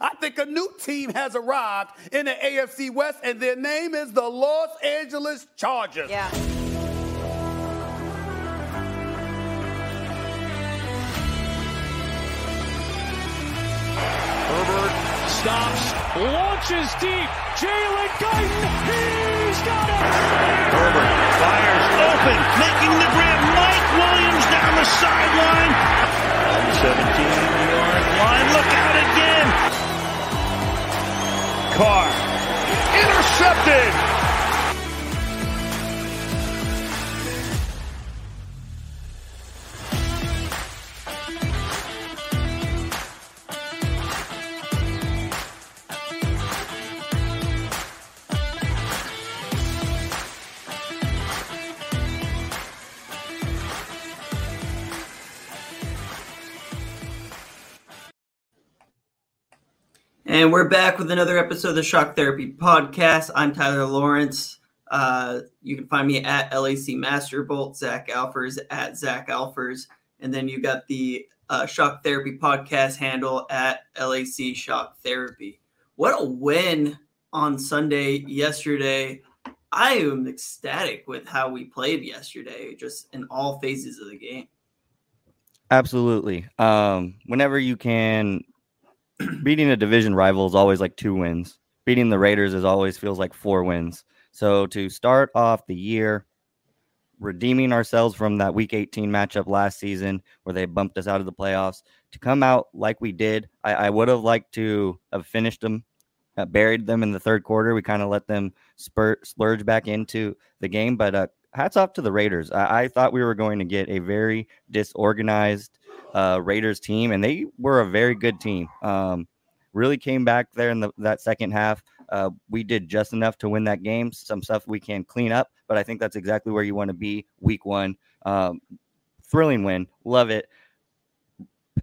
I think a new team has arrived in the AFC West, and their name is the Los Angeles Chargers. Yeah. Herbert stops, launches deep. Jalen Guyton, he's got it. Herbert fires open, making the grab. Mike Williams down the sideline. 17 yard line. Look out again. Carr intercepted. And we're back with another episode of the Shock Therapy Podcast. I'm Tyler Lawrence. Uh, you can find me at LAC Masterbolt, Zach Alfers at Zach Alfers. And then you got the uh, Shock Therapy Podcast handle at LAC Shock Therapy. What a win on Sunday yesterday. I am ecstatic with how we played yesterday, just in all phases of the game. Absolutely. Um, whenever you can beating a division rival is always like two wins. Beating the Raiders is always feels like four wins. So to start off the year redeeming ourselves from that week 18 matchup last season where they bumped us out of the playoffs to come out like we did, I, I would have liked to have finished them, uh, buried them in the third quarter. We kind of let them spurt, splurge back into the game. But uh, hats off to the Raiders. I, I thought we were going to get a very disorganized uh, Raiders team, and they were a very good team. Um, really came back there in the, that second half. Uh, we did just enough to win that game. Some stuff we can clean up, but I think that's exactly where you want to be week one. Um, thrilling win. Love it.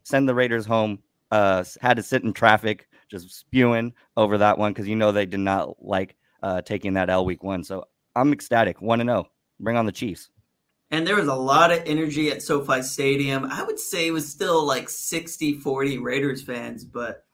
Send the Raiders home. Uh, had to sit in traffic, just spewing over that one because you know they did not like uh, taking that L week one. So I'm ecstatic. One to zero. Bring on the Chiefs. And there was a lot of energy at SoFi Stadium. I would say it was still like 60 40 Raiders fans, but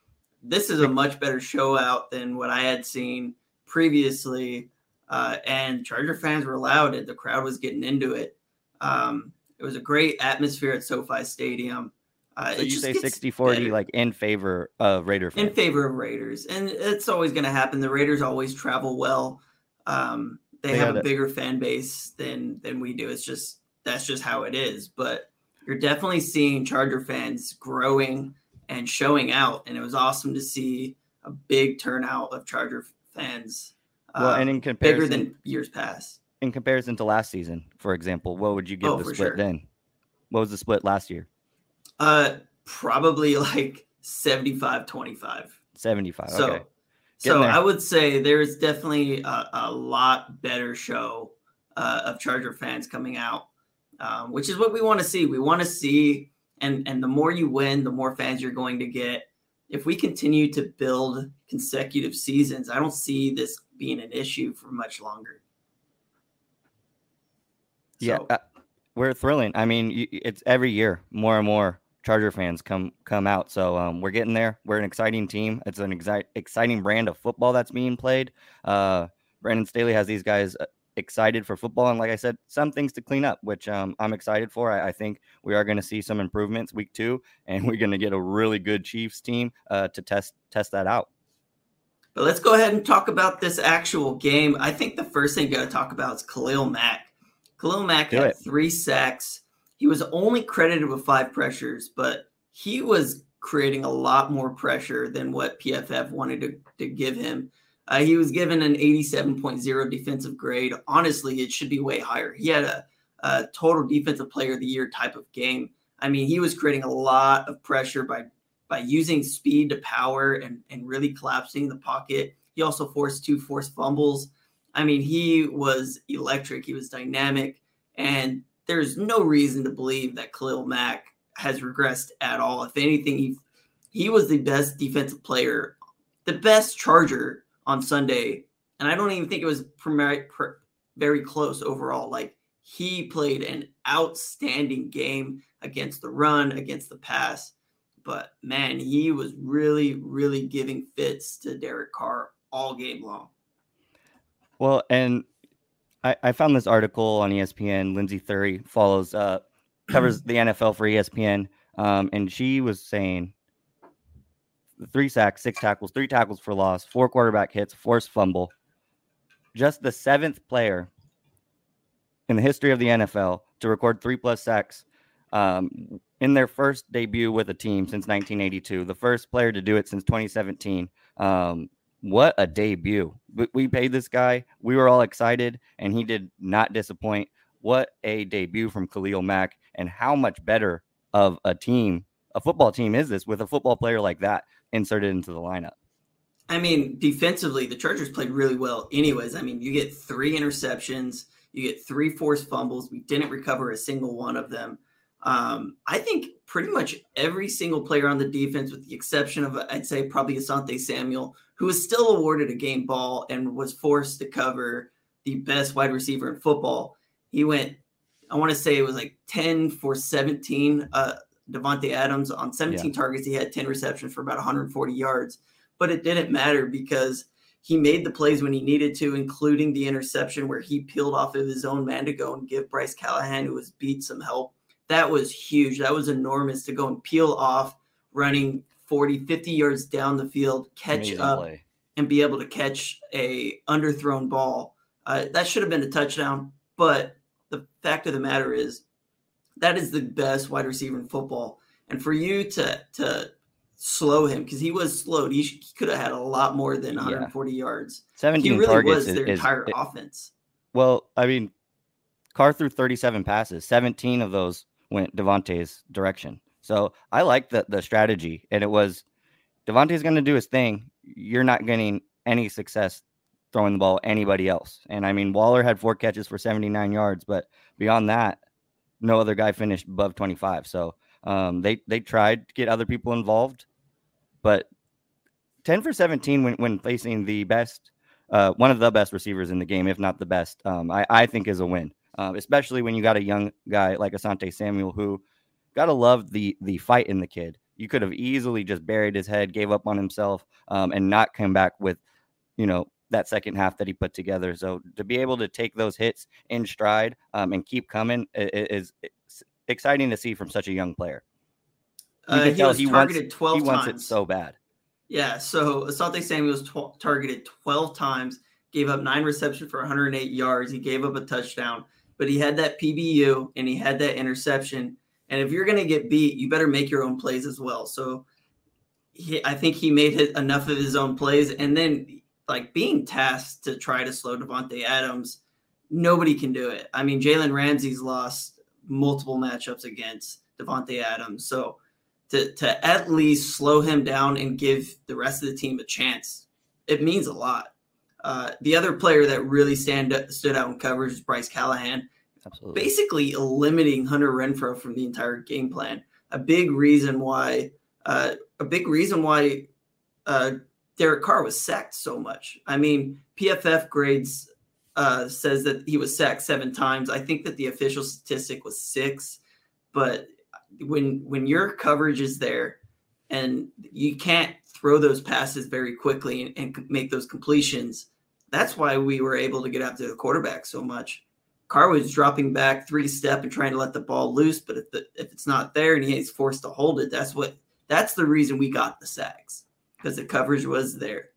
this is a much better show out than what I had seen previously. Uh, and Charger fans were loud, and the crowd was getting into it. Um, it was a great atmosphere at SoFi Stadium. Uh, so you say 60 40 like in favor of Raider fans. In favor of Raiders. And it's always going to happen. The Raiders always travel well. Um, they, they have a bigger fan base than than we do. It's just that's just how it is. But you're definitely seeing Charger fans growing and showing out, and it was awesome to see a big turnout of Charger fans. Well, uh, and in comparison, bigger than years past. In comparison to last season, for example, what would you give oh, the split sure. then? What was the split last year? Uh, probably like 75 25. 75. So, okay so I would say there's definitely a, a lot better show uh, of Charger fans coming out, um, which is what we want to see. We want to see, and and the more you win, the more fans you're going to get. If we continue to build consecutive seasons, I don't see this being an issue for much longer. Yeah, uh, we're thrilling. I mean, it's every year more and more Charger fans come come out. So um, we're getting there. We're an exciting team. It's an exci- exciting brand of football that's being played. Uh, Brandon Staley has these guys uh, excited for football, and like I said, some things to clean up, which um, I'm excited for. I, I think we are going to see some improvements week two, and we're going to get a really good Chiefs team uh, to test test that out. But let's go ahead and talk about this actual game. I think the first thing you got to talk about is Khalil Mack. Khalil Mack Do had it. three sacks he was only credited with five pressures, but he was creating a lot more pressure than what PFF wanted to, to give him. Uh, he was given an 87.0 defensive grade. Honestly, it should be way higher. He had a, a total defensive player of the year type of game. I mean, he was creating a lot of pressure by by using speed to power and, and really collapsing the pocket. He also forced two forced fumbles. I mean, he was electric. He was dynamic. And there's no reason to believe that Khalil Mack has regressed at all. If anything, he he was the best defensive player, the best Charger on Sunday, and I don't even think it was very close overall. Like he played an outstanding game against the run, against the pass, but man, he was really, really giving fits to Derek Carr all game long. Well, and I, I found this article on ESPN. Lindsey Thiry follows uh covers the NFL for ESPN, um, and she was saying three sacks, six tackles, three tackles for loss, four quarterback hits, forced fumble. Just the seventh player in the history of the NFL to record three plus sacks um, in their first debut with a team since 1982. The first player to do it since 2017. Um, what a debut! We paid this guy. We were all excited, and he did not disappoint. What a debut from Khalil Mack, and how much better of a team, a football team, is this with a football player like that inserted into the lineup? I mean, defensively, the Chargers played really well. Anyways, I mean, you get three interceptions, you get three forced fumbles. We didn't recover a single one of them. Um, I think pretty much every single player on the defense, with the exception of, I'd say, probably Asante Samuel, who was still awarded a game ball and was forced to cover the best wide receiver in football. He went, I want to say it was like 10 for 17. Uh, Davante Adams on 17 yeah. targets, he had 10 receptions for about 140 yards. But it didn't matter because he made the plays when he needed to, including the interception where he peeled off of his own man to go and give Bryce Callahan, who was beat, some help. That was huge. That was enormous to go and peel off running 40, 50 yards down the field, catch Amazing up, play. and be able to catch a underthrown ball. Uh, that should have been a touchdown. But the fact of the matter is, that is the best wide receiver in football. And for you to to slow him because he was slowed, he, he could have had a lot more than 140 yeah. yards. 17 he really targets was their is, entire is, offense. Well, I mean, Carr threw 37 passes. 17 of those went Davante's direction. So I like the the strategy, and it was Davante's going to do his thing. You're not getting any success throwing the ball anybody else. And I mean, Waller had four catches for 79 yards, but beyond that, no other guy finished above 25. So um, they they tried to get other people involved, but 10 for 17 when, when facing the best, uh, one of the best receivers in the game, if not the best, um, I, I think is a win. Uh, especially when you got a young guy like Asante Samuel who gotta love the the fight in the kid. You could have easily just buried his head, gave up on himself, um, and not come back with, you know, that second half that he put together. So to be able to take those hits in stride um, and keep coming is, is, exciting to see from such a young player. Uh, he was he targeted wants, 12 he times. wants it so bad. Yeah, so Asante Samuel was tw- targeted 12 times, gave up nine receptions for 108 yards. He gave up a touchdown, but he had that PBU and he had that interception. And if you're going to get beat, you better make your own plays as well. So he, I think he made his, enough of his own plays. And then like being tasked to try to slow Davante Adams, nobody can do it. I mean, Jalen Ramsey's lost multiple matchups against Davante Adams, so to to at least slow him down and give the rest of the team a chance, it means a lot. Uh, the other player that really stand stood out in coverage is Bryce Callahan. Absolutely. Basically, limiting Hunter Renfrow from the entire game plan. A big reason why, uh, a big reason why uh, Derek Carr was sacked so much. I mean, PFF grades uh, says that he was sacked seven times. I think that the official statistic was six, but when when your coverage is there and you can't throw those passes very quickly and, and make those completions, that's why we were able to get after the quarterback so much. Carr was dropping back three step and trying to let the ball loose, but if the, if it's not there and he's forced to hold it, that's what that's the reason we got the sacks because the coverage was there.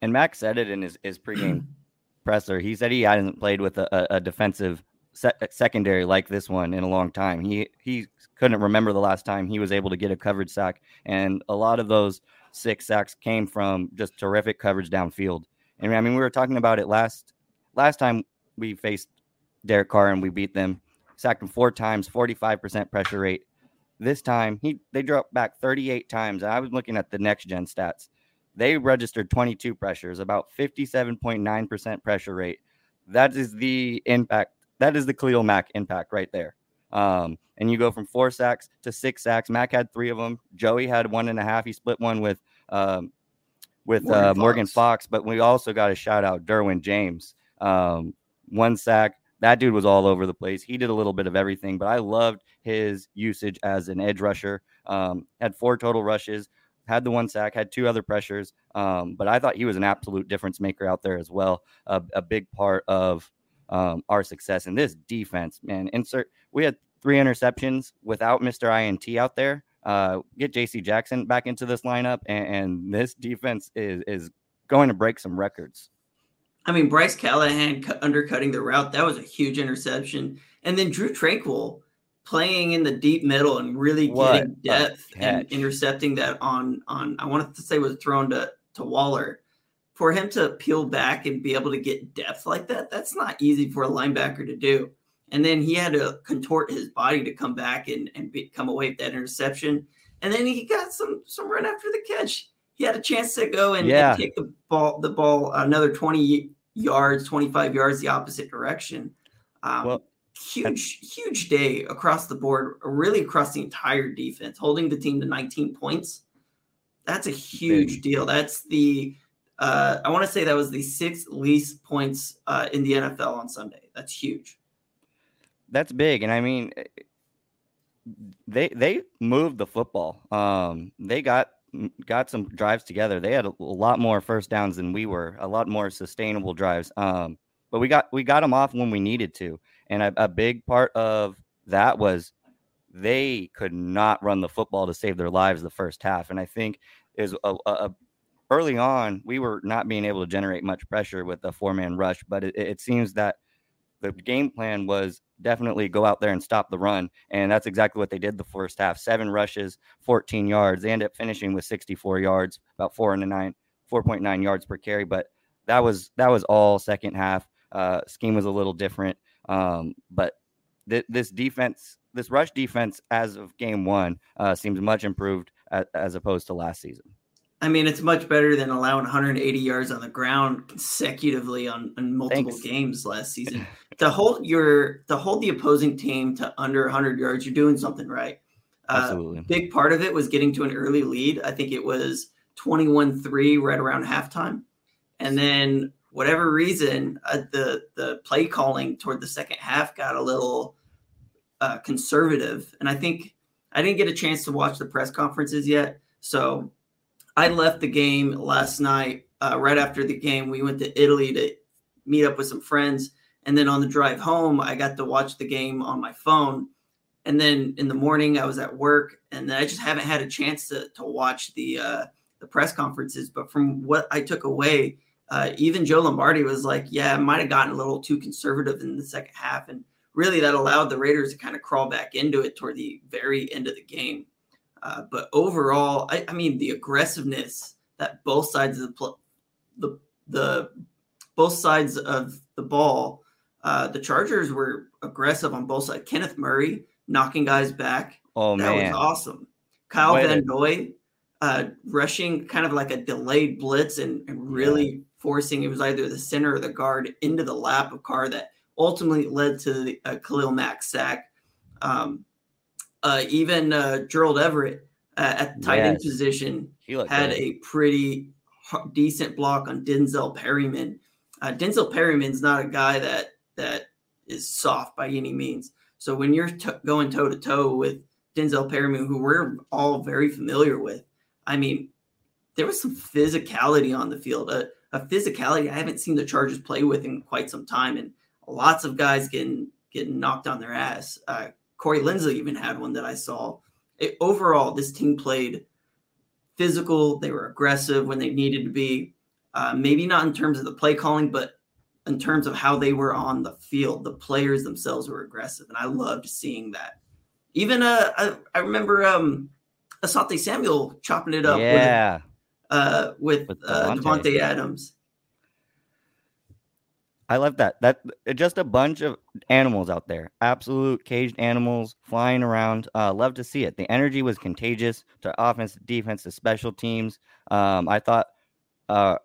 And Max said it in his, his pregame presser. He said he hasn't played with a, a defensive se- secondary like this one in a long time. He he couldn't remember the last time he was able to get a coverage sack, and a lot of those six sacks came from just terrific coverage downfield. And I mean, we were talking about it last last time we faced Derek Carr and we beat them, sacked him four times, forty five percent pressure rate. this time he they dropped back 38 times. I was looking at the next gen stats. They registered 22 pressures, about 57.9% pressure rate. That is the impact. That is the Khalil Mack impact right there. Um, and you go from four sacks to six sacks. Mack had three of them. Joey had one and a half. He split one with um, with Morgan, uh, Fox. Morgan Fox. But we also got a shout out Derwin James. Um, one sack. That dude was all over the place. He did a little bit of everything, but I loved his usage as an edge rusher. Um, had four total rushes, had the one sack, had two other pressures. Um, but I thought he was an absolute difference maker out there as well. A, a big part of um, our success in this defense, man. Insert. We had three interceptions without Mr. INT out there. Uh, get J.C. Jackson back into this lineup, and, and this defense is is going to break some records. I mean, Bryce Callahan undercutting the route that was a huge interception, and then Drew Tranquill playing in the deep middle and really what getting depth and intercepting that on on I wanted to say was thrown to to Waller. For him to peel back and be able to get depth like that, that's not easy for a linebacker to do. And then he had to contort his body to come back and, and be, come away with that interception. And then he got some some run after the catch. He had a chance to go and, yeah. and take the ball the ball another 20 yards, 25 yards the opposite direction. Um, well, huge, huge day across the board, really across the entire defense, holding the team to 19 points. That's a huge big. deal. That's the uh, I want to say that was the sixth least points uh, in the NFL on Sunday. That's huge. That's big, and I mean, eh, they they moved the football. Um, they got got some drives together. They had a, a, lot more first downs than we were, a lot more sustainable drives. Um, but we got we got them off when we needed to. And a, a big part of that was they could not run the football to save their lives the first half. And I think is a, a, early on we were not being able to generate much pressure with the four man rush, but it, it seems that the game plan was definitely go out there and stop the run. And that's exactly what they did the first half. Seven rushes, 14 yards. They ended up finishing with 64 yards, about four and a nine, 4.9 yards per carry. But that was that was all second half. Uh, scheme was a little different. Um, but th- this defense, this rush defense, as of game one, uh, seems much improved as, as opposed to last season. I mean, it's much better than allowing 180 yards on the ground consecutively on, on multiple Thanks. games last season. to hold your to hold the opposing team to under 100 yards, you're doing something right. Uh, Absolutely. Big part of it was getting to an early lead. I think it was 21-3 right around halftime, and then whatever reason, uh, the the play calling toward the second half got a little uh, conservative, and I think I didn't get a chance to watch the press conferences yet, so I left the game last night. Uh, right after the game, we went to Italy to meet up with some friends, and then on the drive home, I got to watch the game on my phone. And then in the morning, I was at work, and then I just haven't had a chance to to watch the uh, the press conferences. But from what I took away, uh, even Joe Lombardi was like, yeah, might have gotten a little too conservative in the second half. And really that allowed the Raiders to kind of crawl back into it toward the very end of the game. Uh, but overall, I, I, mean, the aggressiveness that both sides of the, pl- the, the both sides of the ball, uh, the Chargers were aggressive on both sides. Kenneth Murray knocking guys back. Oh, that man. was awesome. Kyle Van Noy uh, rushing kind of like a delayed blitz and, and really forcing it was either the center or the guard into the lap of Carr that ultimately led to the uh, Khalil Mack sack. Um, uh, even uh, Gerald Everett uh, at the tight yes. end position had good. a pretty decent block on Denzel Perryman. Uh, Denzel Perryman's not a guy that that is soft by any means. So when you're t- going toe to toe with Denzel Perryman, who we're all very familiar with, I mean, there was some physicality on the field. Uh, a physicality I haven't seen the Chargers play with in quite some time, and lots of guys getting getting knocked on their ass. Uh, Corey Linsley even had one that I saw. It, overall, this team played physical. They were aggressive when they needed to be. Uh, maybe not in terms of the play calling, but in terms of how they were on the field. The players themselves were aggressive, and I loved seeing that. Even uh, I, I remember um, Asante Samuel chopping it up. Yeah. With, uh, with, with uh, Davante Adams. I love that. That just a bunch of animals out there, absolute caged animals flying around. Uh, love to see it. The energy was contagious to offense, defense, to special teams. Um, I thought, uh,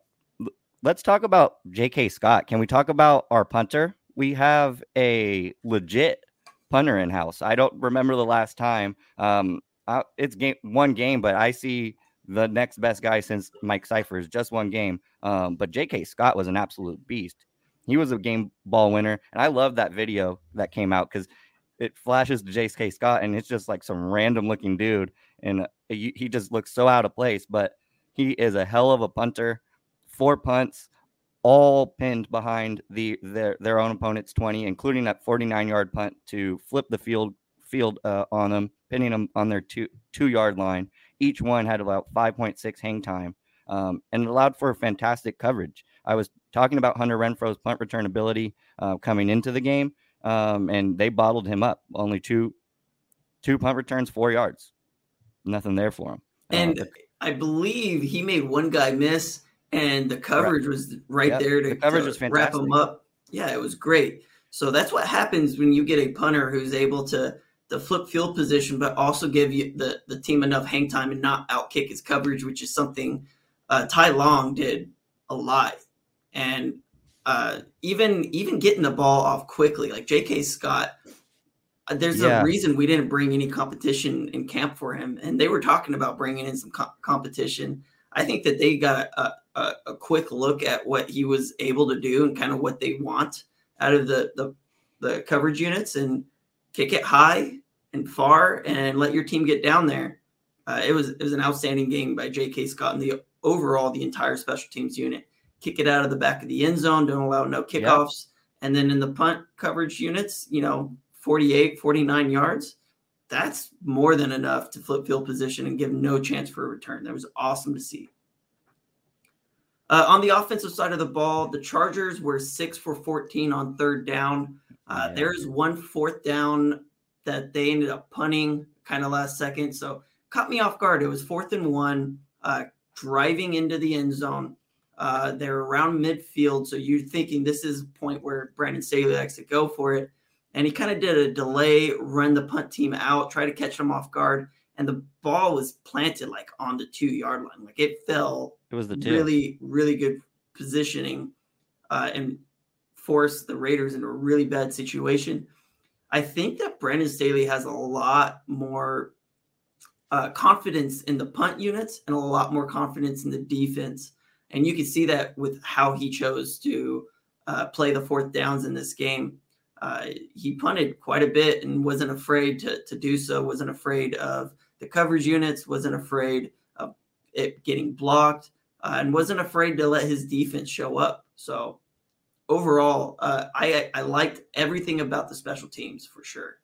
let's talk about J.K. Scott. Can we talk about our punter? We have a legit punter in house. I don't remember the last time. Um, uh, it's game one game, but I see the next best guy since Mike Scifres is just one game. Um, but J.K. Scott was an absolute beast. He was a game ball winner, and I love that video that came out because it flashes to J.K. Scott, and it's just like some random looking dude, and uh, he, just looks so out of place. But he is a hell of a punter. Four punts, all pinned behind the their their own opponent's 20, including that 49 yard punt to flip the field field uh, on them, pinning them on their two two yard line. Each one had about 5.6 hang time, um, and it allowed for fantastic coverage. I was talking about Hunter Renfrow's punt return ability uh, coming into the game, um, and they bottled him up. Only two two punt returns, four yards, nothing there for him. And um, I believe he made one guy miss, and the coverage right. was right there to, the coverage to was fantastic. wrap him up. Yeah, it was great. So that's what happens when you get a punter who's able to the flip field position, but also give you the, the team enough hang time and not outkick his coverage, which is something uh, Ty Long did a lot and uh, even even getting the ball off quickly, like J.K. Scott. Uh, there's yeah. a reason we didn't bring any competition in camp for him, and they were talking about bringing in some co- competition. I think that they got a, a, a, quick look at what he was able to do and kind of what they want out of the the, the coverage units, and kick it high and far, and let your team get down there. Uh, it was it was an outstanding game by J.K. Scott and the overall the entire special teams unit kick it out of the back of the end zone, don't allow no kickoffs. Yep. And then in the punt coverage units, you know, 48, 49 yards, that's more than enough to flip field position and give no chance for a return. That was awesome to see. Uh, on the offensive side of the ball, the Chargers were six for 14 on third down. Uh, yeah. There's one fourth down that they ended up punting kind of last second. So caught me off guard. It was fourth and one, uh, driving into the end zone. Uh, they're around midfield, so you're thinking this is a point where Brandon Staley likes to go for it. And he kind of did a delay, run the punt team out, try to catch them off guard, and the ball was planted like on the two yard line. Like it fell. It was the two. really, really good positioning, uh, and forced the Raiders into a really bad situation. I think that Brandon Staley has a lot more uh, confidence in the punt units and a lot more confidence in the defense and you can see that with how he chose to uh, play the fourth downs in this game. Uh, he punted quite a bit and wasn't afraid to, to do so, wasn't afraid of the coverage units, wasn't afraid of it getting blocked, uh, and wasn't afraid to let his defense show up. So overall, uh, I, I liked everything about the special teams for sure.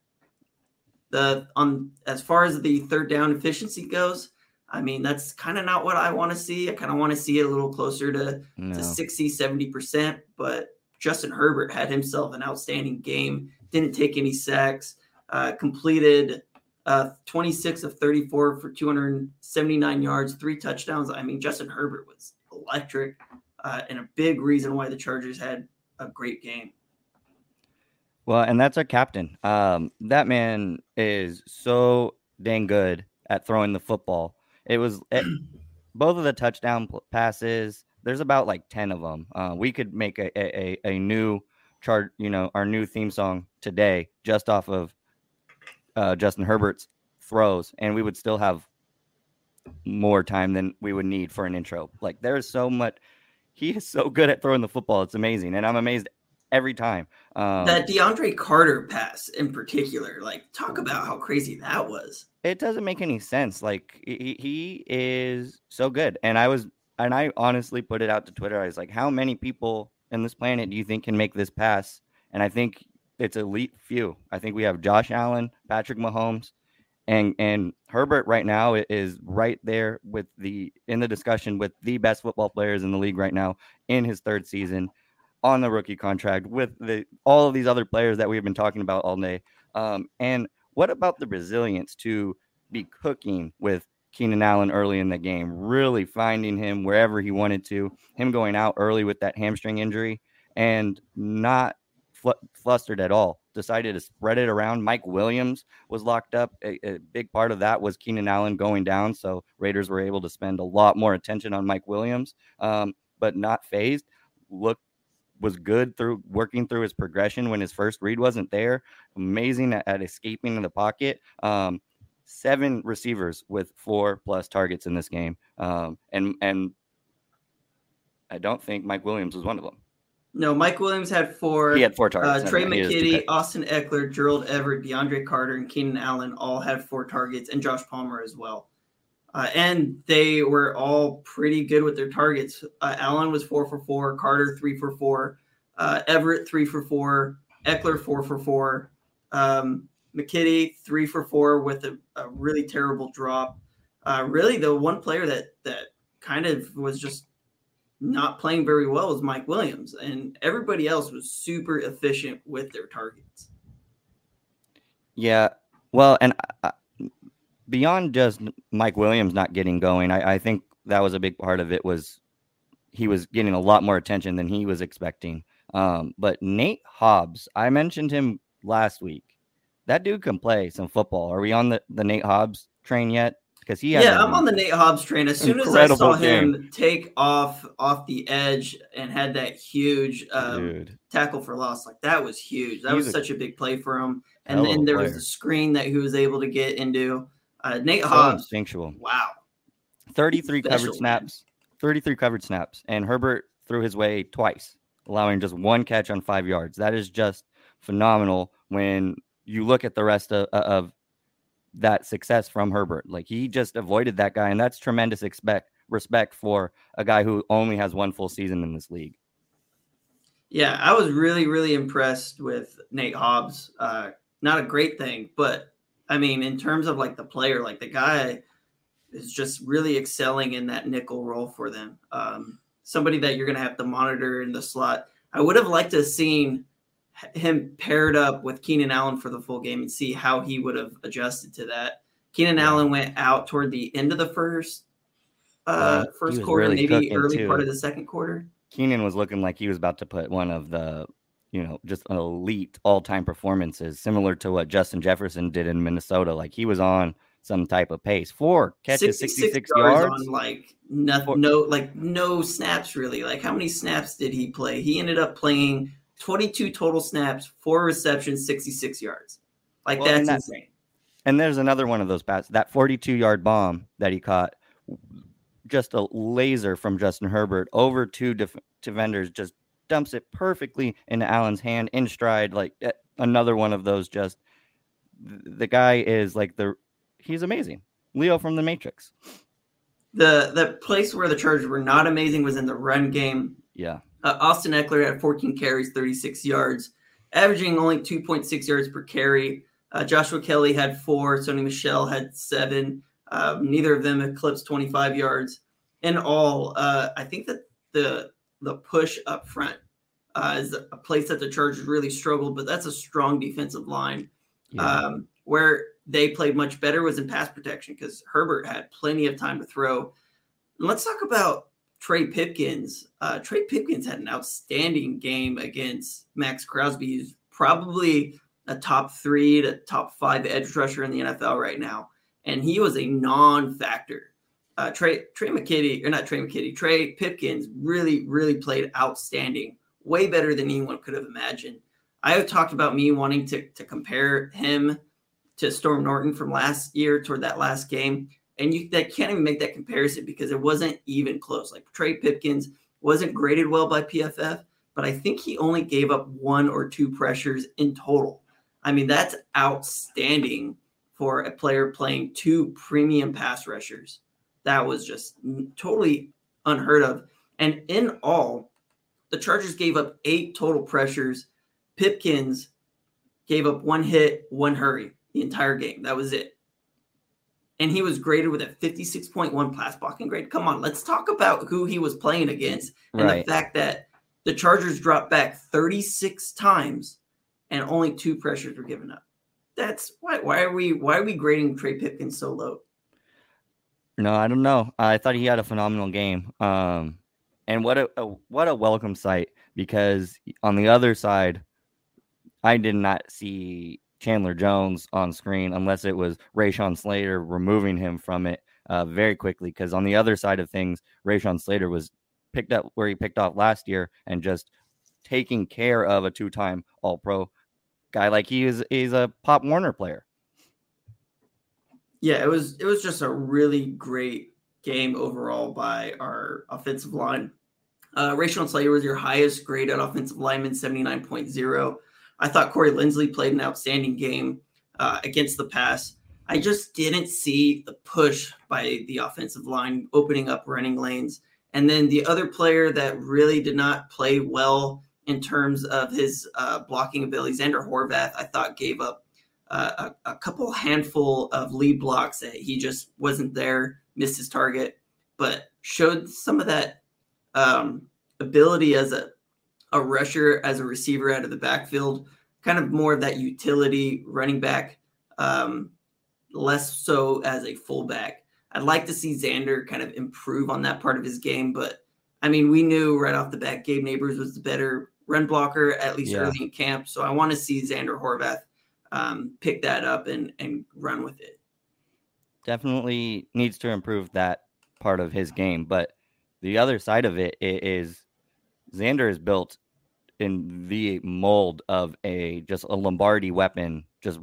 The on as far as the third down efficiency goes, I mean, that's kind of not what I want to see. I kind of want to see it a little closer to, no. to 60, 70%. But Justin Herbert had himself an outstanding game, didn't take any sacks, uh, completed uh, 26 of 34 for 279 yards, three touchdowns. I mean, Justin Herbert was electric uh, and a big reason why the Chargers had a great game. Well, and that's our captain. Um, that man is so dang good at throwing the football. It was it, both of the touchdown passes. There's about like ten of them. Uh, we could make a, a a new chart. You know, our new theme song today just off of uh, Justin Herbert's throws, and we would still have more time than we would need for an intro. Like there's so much. He is so good at throwing the football. It's amazing, and I'm amazed every time. Um, that DeAndre Carter pass in particular, like talk about how crazy that was. It doesn't make any sense. Like he, he is so good, and I was, and I honestly put it out to Twitter. I was like, how many people in this planet do you think can make this pass? And I think it's elite few. I think we have Josh Allen, Patrick Mahomes, and and Herbert right now is right there with the in the discussion with the best football players in the league right now in his third season on the rookie contract with the all of these other players that we've been talking about all day. Um, and what about the resilience to be cooking with Keenan Allen early in the game, really finding him wherever he wanted to, him going out early with that hamstring injury, and not fl- flustered at all. Decided to spread it around. Mike Williams was locked up. A, a, big part of that was Keenan Allen going down, so Raiders were able to spend a lot more attention on Mike Williams, um, but not phased. Look, was good through working through his progression when his first read wasn't there. Amazing at, at escaping in the pocket. Um, seven receivers with four plus targets in this game, um, and and I don't think Mike Williams was one of them. No, Mike Williams had four. He had four targets. Uh, Trey McKitty, Austin Ekeler, Gerald Everett, DeAndre Carter, and Keenan Allen all had four targets, and Josh Palmer as well. Uh, and they were all pretty good with their targets. Uh, Allen was four for four, Carter three for four, uh, Everett three for four, Ekeler four for four, um, McKitty three for four with a, a really terrible drop. Uh, really, the one player that that kind of was just not playing very well was Mike Williams, and everybody else was super efficient with their targets. Yeah, well, and uh, beyond just Mike Williams not getting going, I, I think that was a big part of it. Was he was getting a lot more attention than he was expecting. Um, but Nate Hobbs, I mentioned him last week. That dude can play some football. Are we on the, the Nate Hobbs train yet? because he yeah i'm on the nate hobbs train as soon as i saw game. him take off off the edge and had that huge um, tackle for loss like that was huge that He's was a such a big play for him and then there player. was the screen that he was able to get into uh, nate so hobbs. instinctual. Wow. 33 Special, covered snaps. 33 covered snaps. And herbert threw his way twice allowing just one catch on five yards. That is just phenomenal when you look at the rest of, of that success from Herbert. Like he just avoided that guy, and that's tremendous expect respect for a guy who only has one full season in this league. Yeah, I was really, really impressed with Nate Hobbs. Uh, not a great thing, but I mean, in terms of like the player, like the guy is just really excelling in that nickel role for them. Um, somebody that you're going to have to monitor in the slot. I would have liked to have seen him paired up with Keenan Allen for the full game and see how he would have adjusted to that. Keenan. Allen went out toward the end of the first uh first quarter, really maybe early too. part of the second quarter. Keenan was looking like he was about to put one of the, you know, just elite all-time performances, similar to what Justin Jefferson did in Minnesota. Like he was on some type of pace. Four catches, 66, 66 yards, yards. on like no, no, like no snaps really. Like how many snaps did he play? He ended up playing 22 total snaps, four receptions, 66 yards. Like well, that's, insane. And there's another one of those passes, that 42 yard bomb that he caught, just a laser from Justin Herbert over two def- defenders, just dumps it perfectly into Allen's hand in stride. Like eh, another one of those, just the guy is like the, he's amazing. Neo from the Matrix. The the place where the Chargers were not amazing was in the run game. Yeah. Uh, Austin Ekeler had 14 carries, 36 yards, averaging only 2.6 yards per carry. Uh, Joshua Kelley had four. Sony Michel had seven. Uh, neither of them eclipsed 25 yards. In all, uh, I think that the the push up front uh, is a place that the Chargers really struggled, but that's a strong defensive line. Yeah. Um, where they played much better was in pass protection because Herbert had plenty of time to throw. And let's talk about Trey Pipkins. Uh, Trey Pipkins had an outstanding game against Maxx Crosby, who's probably a top three to top five edge rusher in the NFL right now, and he was a non-factor. Uh, Trey Trey McKitty or not Trey McKitty, Trey Pipkins really really played outstanding, way better than anyone could have imagined. I have talked about me wanting to to compare him to Storm Norton from last year toward that last game and you that can't even make that comparison because it wasn't even close. Like Trey Pipkins wasn't graded well by PFF, but I think he only gave up one or two pressures in total. I mean, that's outstanding for a player playing two premium pass rushers. That was just totally unheard of. And in all, the Chargers gave up eight total pressures. Pipkins gave up one hit, one hurry the entire game. That was it and he was graded with a 56.1 pass blocking grade. Come on, let's talk about who he was playing against and right. the fact that the Chargers dropped back 36 times and only two pressures were given up. That's why why are we why are we grading Trey Pipkins so low? No, I don't know. I thought he had a phenomenal game. Um and what a, a what a welcome sight because on the other side, I did not see Chandler Jones on screen unless it was Rashawn Slater removing him from it uh, very quickly. Because on the other side of things, Rashawn Slater was picked up where he picked off last year and just taking care of a two-time All-Pro guy like he is. He's a Pop Warner player. Yeah, it was it was just a really great game overall by our offensive line. Uh, Rashawn Slater was your highest graded offensive lineman, 79.0. I thought Corey Linsley played an outstanding game uh, against the pass. I just didn't see the push by the offensive line opening up running lanes. And then the other player that really did not play well in terms of his uh, blocking ability, Zander Horvath, I thought gave up uh, a, a, couple handful of lead blocks that he just wasn't there, missed his target, but showed some of that um, ability as a a rusher as a receiver out of the backfield, kind of more of that utility running back, um, less so as a fullback. I'd like to see Zander kind of improve on that part of his game, but I mean, we knew right off the bat Gabe Nabers was the better run blocker, at least yeah. early in camp. So I want to see Zander Horvath um, pick that up and and run with it. Definitely needs to improve that part of his game, but the other side of it is Zander is built in the mold of a just a Lombardi weapon, just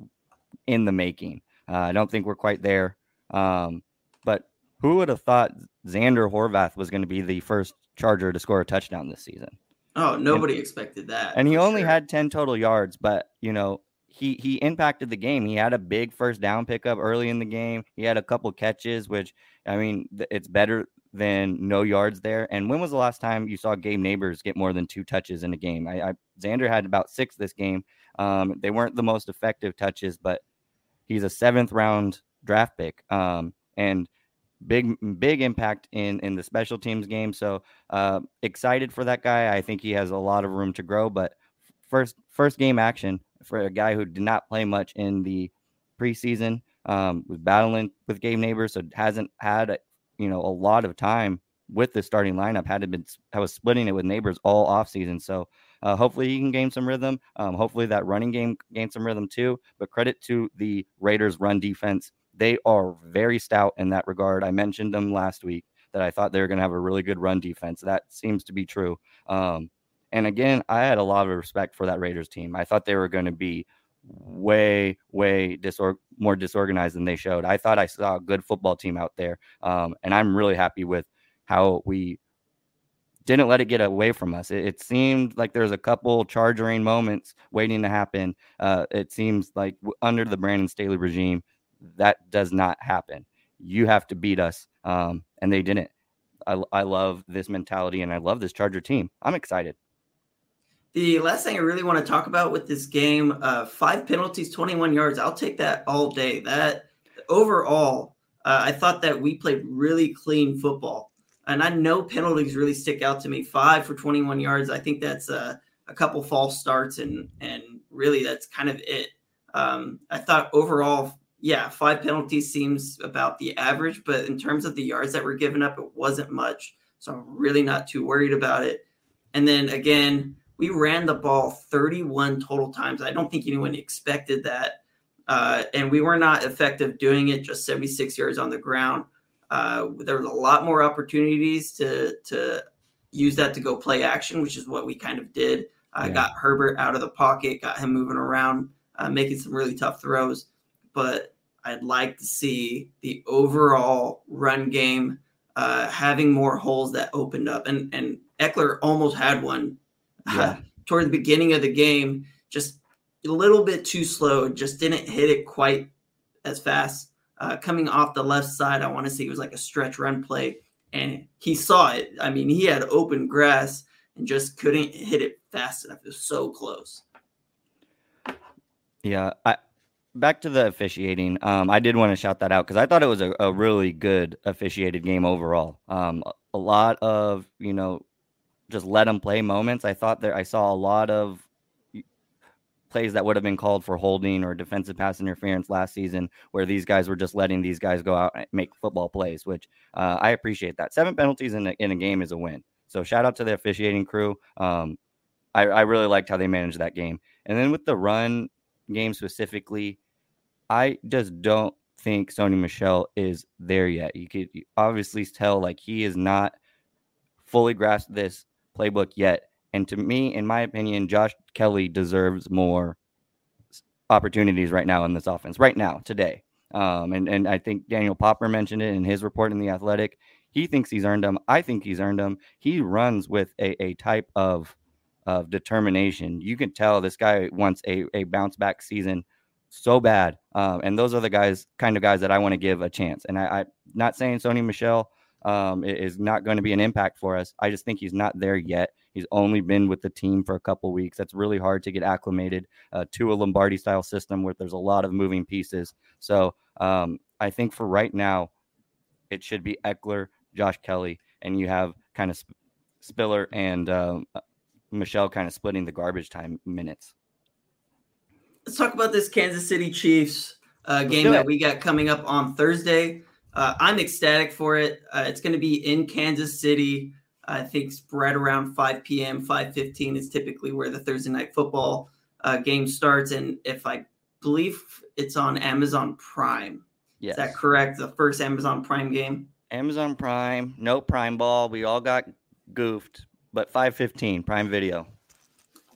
in the making. Uh, I don't think we're quite there. Um, but who would have thought Zander Horvath was going to be the first Charger to score a touchdown this season? Oh, nobody and, expected that. And he only sure. had 10 total yards, but you know, he he impacted the game. He had a big first down pickup early in the game. He had a couple catches, which I mean, it's better than no yards there. And when was the last time you saw Gabe Nabers get more than two touches in a game? I, I Zander had about six this game. Um, they weren't the most effective touches, but he's a seventh round draft pick. Um, and big big impact in in the special teams game. So uh, excited for that guy. I think he has a lot of room to grow. But first first game action for a guy who did not play much in the preseason. Um, was battling with Gabe Nabers, so hasn't had you know a lot of time with the starting lineup. Had to been I was splitting it with Nabers all offseason. So uh, hopefully he can gain some rhythm. Um, hopefully that running game gain some rhythm too. But credit to the Raiders' run defense. They are very stout in that regard. I mentioned them last week that I thought they were going to have a really good run defense. That seems to be true. Um, and again, I had a lot of respect for that Raiders team. I thought they were going to be way, way disor- more disorganized than they showed. I thought I saw a good football team out there, um, and I'm really happy with how we didn't let it get away from us. It, it seemed like there's a couple chargering moments waiting to happen. Uh, it seems like under the Brandon Staley regime, that does not happen. You have to beat us, um, and they didn't. I, I love this mentality, and I love this Charger team. I'm excited. The last thing I really want to talk about with this game, uh, five penalties, 21 yards. I'll take that all day. That overall, uh, I thought that we played really clean football. And I know penalties really stick out to me. Five for 21 yards. I think that's a, a couple false starts, and and really that's kind of it. Um, I thought overall, yeah, five penalties seems about the average, but in terms of the yards that were given up, it wasn't much. So I'm really not too worried about it. And then again, we ran the ball 31 total times. I don't think anyone expected that. Uh, and we were not effective doing it, just 76 yards on the ground. Uh, there was a lot more opportunities to, to use that to go play action, which is what we kind of did. I uh, yeah. got Herbert out of the pocket, got him moving around, uh, making some really tough throws. But I'd like to see the overall run game uh, having more holes that opened up. And and Ekeler almost had one yeah. toward the beginning of the game, just a little bit too slow, just didn't hit it quite as fast. Uh, coming off the left side, I want to say it was like a stretch run play, and he saw it. I mean, he had open grass and just couldn't hit it fast enough. It was so close. Yeah, I back to the officiating. Um, I did want to shout that out because I thought it was a, a, really good officiated game overall. Um, a lot of you know just let them play moments. I thought there I saw a lot of plays that would have been called for holding or defensive pass interference last season, where these guys were just letting these guys go out and make football plays, which uh, I appreciate that. Seven penalties in a, in a game is a win. So shout out to the officiating crew. Um, I, I really liked how they managed that game. And then with the run game specifically, I just don't think Sony Michel is there yet. You could obviously tell like he is not fully grasped this playbook yet. And to me, in my opinion, Josh Kelley deserves more opportunities right now in this offense, right now, today. Um, and, and I think Daniel Popper mentioned it in his report in The Athletic. He thinks he's earned them. I think he's earned them. He runs with a, a type of, of determination. You can tell this guy wants a, a bounce back season so bad. Um, and those are the guys, kind of guys that I want to give a chance. And I, I not saying Sony Michel um, is not going to be an impact for us. I just think he's not there yet. He's only been with the team for a couple weeks. That's really hard to get acclimated uh, to a Lombardi style system where there's a lot of moving pieces. So um, I think for right now, it should be Ekeler, Josh Kelley, and you have kind of Sp- Spiller and um, uh, Michel kind of splitting the garbage time minutes. Let's talk about this Kansas City Chiefs uh, game that we got coming up on Thursday. Uh, I'm ecstatic for it. Uh, it's going to be in Kansas City. I think right around 5 p.m., 5:15 is typically where the Thursday night football uh, game starts, and if I believe it's on Amazon Prime. Yes. Is that correct? The first Amazon Prime game. Amazon Prime, no Prime Ball. We all got goofed, but 5:15 Prime Video,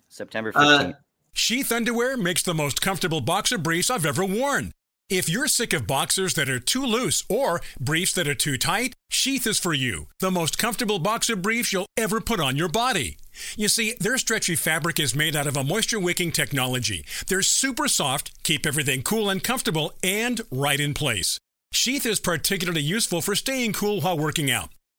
September 15th. Uh, Sheath underwear makes the most comfortable boxer briefs I've ever worn. If you're sick of boxers that are too loose or briefs that are too tight, Sheath is for you. The most comfortable boxer briefs you'll ever put on your body. You see, their stretchy fabric is made out of a moisture wicking technology. They're super soft, keep everything cool and comfortable, and right in place. Sheath is particularly useful for staying cool while working out.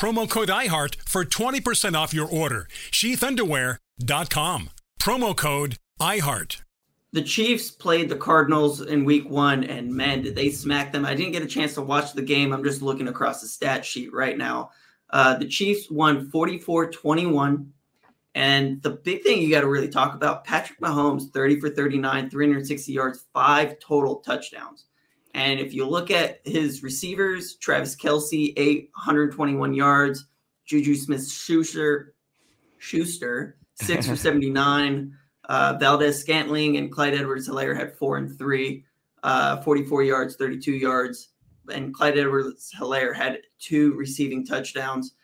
Promo code IHEART for 20% off your order. Sheathunderwear.com. Promo code IHEART. The Chiefs played the Cardinals in week one, and man, did they smack them. I didn't get a chance to watch the game. I'm just looking across the stat sheet right now. Uh, the Chiefs won 44 21. And the big thing you got to really talk about Patrick Mahomes, 30 for 39, 360 yards, five total touchdowns. And if you look at his receivers, Travis Kelce, 821 yards, Juju Smith Schuster, Schuster, six for 79. Uh, Valdes Scantling and Clyde Edwards Helaire had four and three, uh, 44 yards, 32 yards. And Clyde Edwards Helaire had two receiving touchdowns.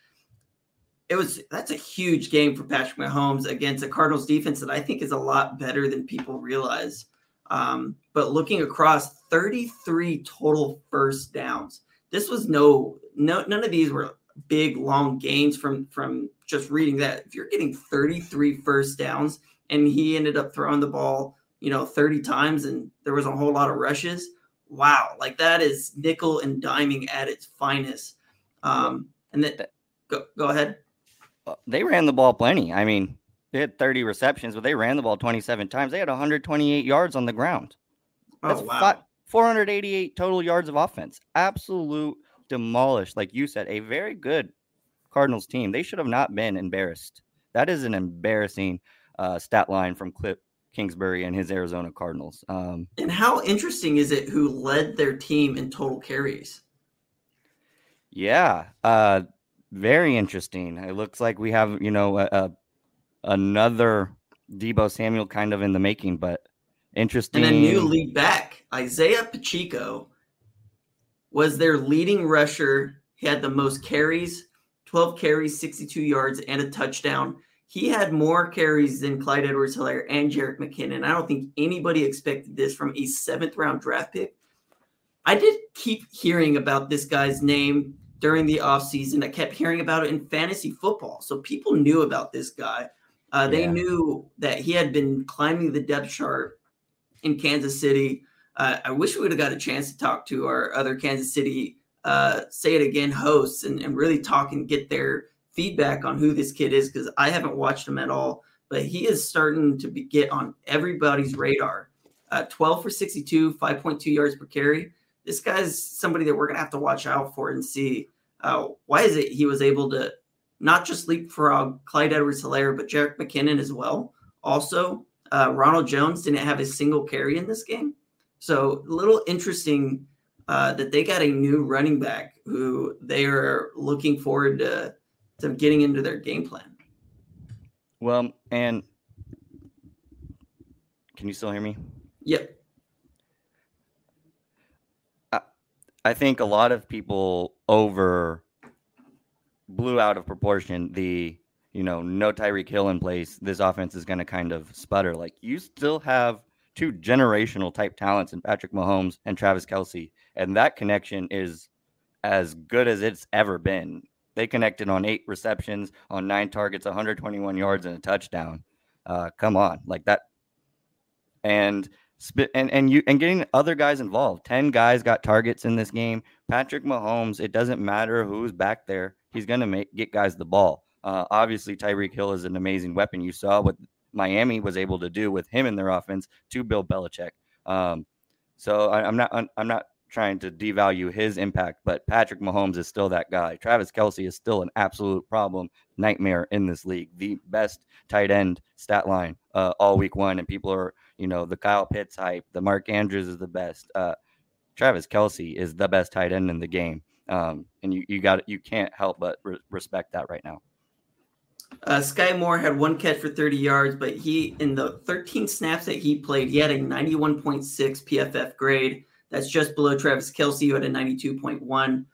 It was that's a huge game for Patrick Mahomes against a Cardinals defense that I think is a lot better than people realize. Um, but looking across 33 total first downs. This was no, no, none of these were big long gains from from just reading that. If you're getting 33 first downs and he ended up throwing the ball, you know, 30 times and there was a whole lot of rushes. Wow, like that is nickel and diming at its finest. Um, and then go go ahead. They ran the ball plenty. I mean, they had 30 receptions, but they ran the ball 27 times. They had 128 yards on the ground. Oh, That's oh, wow. Five, 488 total yards of offense. Absolute demolished. Like you said, a very good Cardinals team. They should have not been embarrassed. That is an embarrassing uh, stat line from Kliff Kingsbury and his Arizona Cardinals. Um, and how interesting is it who led their team in total carries? Yeah, uh, very interesting. It looks like we have, you know, a, a another Deebo Samuel kind of in the making, but interesting. And a new lead back, Isaiah Pacheco, was their leading rusher. He had the most carries, 12 carries, 62 yards, and a touchdown. He had more carries than Clyde Edwards Helaire and Jerick McKinnon. I don't think anybody expected this from a seventh round draft pick. I did keep hearing about this guy's name during the offseason. I kept hearing about it in fantasy football. So people knew about this guy. Uh, they yeah. knew that he had been climbing the depth chart in Kansas City. Uh, I wish we would have got a chance to talk to our other Kansas City uh, say it again hosts and, and really talk and get their feedback on who this kid is because I haven't watched him at all, but he is starting to be, get on everybody's radar. Uh, 12 for 62, 5.2 yards per carry. This guy's somebody that we're going to have to watch out for and see uh, why is it he was able to not just leapfrog Clyde Edwards Helaire, but Jerick McKinnon as well. Also, uh, Ronald Jones didn't have a single carry in this game. So, a little interesting uh, that they got a new running back who they are looking forward to, to getting into their game plan. Well, and can you still hear me? Yep. I, I think a lot of people over blew out of proportion the you know no Tyreek Hill in place. This offense is going to kind of sputter. Like you still have two generational type talents in Patrick Mahomes and Travis Kelce, and that connection is as good as it's ever been. They connected on eight receptions, on nine targets, 121 yards, and a touchdown. Uh, come on, like that. And and and you and getting other guys involved. Ten guys got targets in this game. Patrick Mahomes. It doesn't matter who's back there. He's going to make get guys the ball. Uh, obviously, Tyreek Hill is an amazing weapon. You saw what Miami was able to do with him in their offense to Bill Belichick. Um, so I, I'm not I'm not trying to devalue his impact, but Patrick Mahomes is still that guy. Travis Kelce is still an absolute problem, nightmare in this league. The best tight end stat line uh, all week one, and people are you know the Kyle Pitts hype. The Mark Andrews is the best. Uh, Travis Kelce is the best tight end in the game, um, and you you got you can't help but re- respect that right now. Uh, Skyy Moore had one catch for 30 yards, but he, in the 13 snaps that he played, he had a 91.6 PFF grade. That's just below Travis Kelce, who had a 92.1.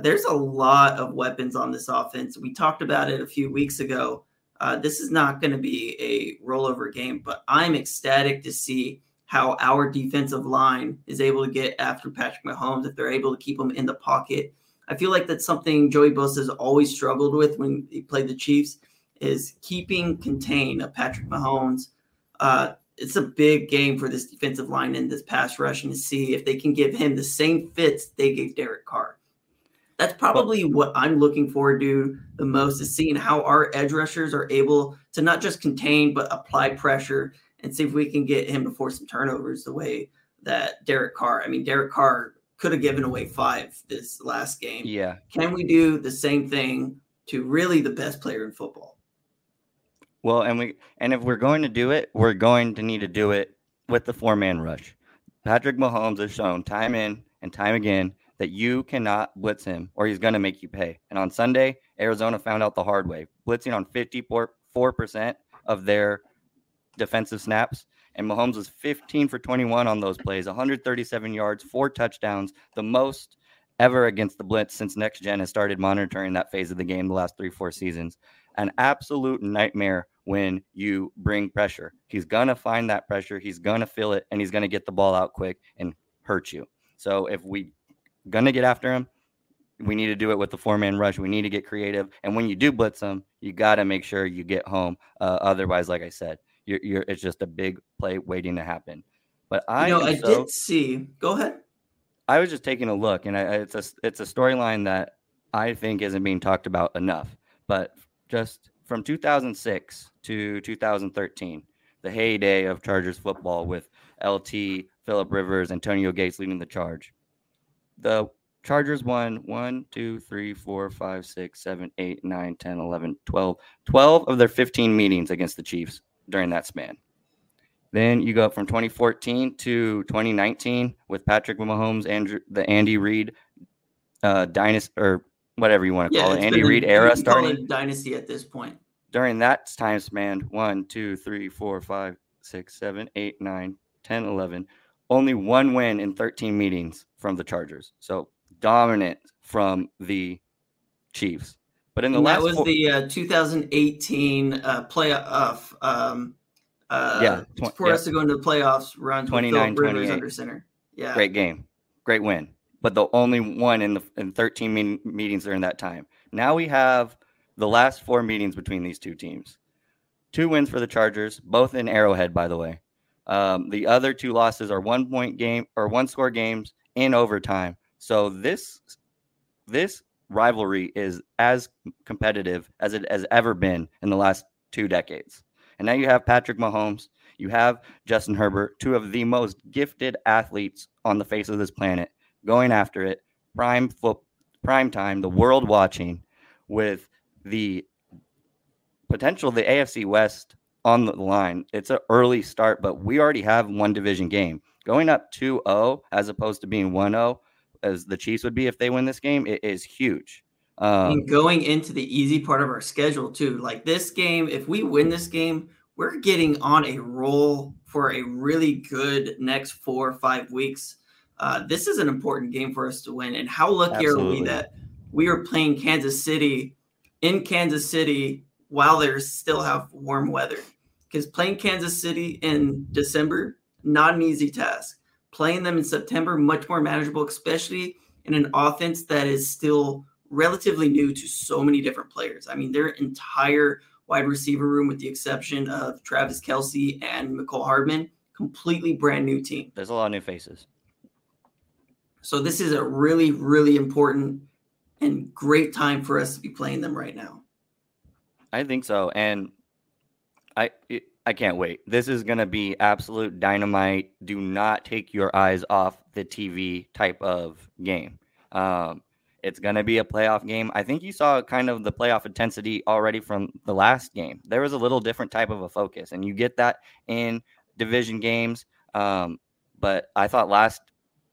There's a lot of weapons on this offense. We talked about it a few weeks ago. Uh, this is not going to be a rollover game, but I'm ecstatic to see how our defensive line is able to get after Patrick Mahomes if they're able to keep him in the pocket. I feel like that's something Joey Bosa has always struggled with when he played the Chiefs is keeping contained of Patrick Mahomes. Uh, it's a big game for this defensive line in this pass rush and to see if they can give him the same fits they gave Derek Carr. That's probably what I'm looking forward to the most is seeing how our edge rushers are able to not just contain but apply pressure and see if we can get him before some turnovers the way that Derek Carr. I mean, Derek Carr could have given away five this last game. Yeah. Can we do the same thing to really the best player in football? Well, and we and if we're going to do it, we're going to need to do it with the four man rush. Patrick Mahomes has shown time in and time again that you cannot blitz him or he's going to make you pay. And on Sunday, Arizona found out the hard way, blitzing on 54% of their defensive snaps. And Mahomes was 15 for 21 on those plays, 137 yards, four touchdowns, the most ever against the blitz since next gen has started monitoring that phase of the game the last three, four seasons an absolute nightmare when you bring pressure. He's going to find that pressure, he's going to feel it, and he's going to get the ball out quick and hurt you. So if we going to get after him, we need to do it with the four man rush. We need to get creative. And when you do blitz them, you got to make sure you get home. Uh, otherwise, like I said, you're, you're, it's just a big play waiting to happen. But I, you know, I so, did see. Go ahead. I was just taking a look, and I, it's a it's a storyline that I think isn't being talked about enough. But just from 2006 to 2013, the heyday of Chargers football with LT, Philip Rivers, Antonio Gates leading the charge. The Chargers won 1, 2, 3, 4, 5, 6, 7, 8, 9, 10, 11, 12, 12 of their 15 meetings against the Chiefs during that span. Then you go up from 2014 to 2019 with Patrick Mahomes, Andrew, the Andy Reid uh, dynasty or whatever you want to yeah, call it, Andy Reid era starting dynasty at this point. During that time span, one, two, three, four, five, six, seven, eight, nine, 10, 11, only one win in 13 meetings from the Chargers. So dominant from the Chiefs. But in the and last that was four, the uh, 2018 uh, playoff. Um, uh, yeah, tw- for yeah. us to go into the playoffs run 29 Rivers under center. Yeah, great game, great win but the only one in the in 13 mean, meetings during that time. Now we have the last four meetings between these two teams. Two wins for the Chargers, both in Arrowhead, by the way. Um, the other two losses are one point game or one score games in overtime. So this this rivalry is as competitive as it has ever been in the last two decades. And now you have Patrick Mahomes, you have Justin Herbert, two of the most gifted athletes on the face of this planet, going after it, prime foot, prime time, the world watching, with the potential the AFC West on the line. It's an early start, but we already have one division game. Going up 2-0 as opposed to being 1-0 as the Chiefs would be if they win this game, it is huge. Um, and going into the easy part of our schedule too. Like this game, if we win this game, we're getting on a roll for a really good next four or five weeks. Uh, this is an important game for us to win. And how lucky Absolutely. are we that we are playing Kansas City in Kansas City while they still have warm weather? Because playing Kansas City in December, not an easy task. Playing them in September, much more manageable, especially in an offense that is still relatively new to so many different players. I mean, their entire wide receiver room, with the exception of Travis Kelce and Mecole Hardman, completely brand new team. There's a lot of new faces. So this is a really, really important and great time for us to be playing them right now. I think so, and I I can't wait. This is going to be absolute dynamite. Do not take your eyes off the TV type of game. Um, it's going to be a playoff game. I think you saw kind of the playoff intensity already from the last game. There was a little different type of a focus, and you get that in division games. Um, but I thought last,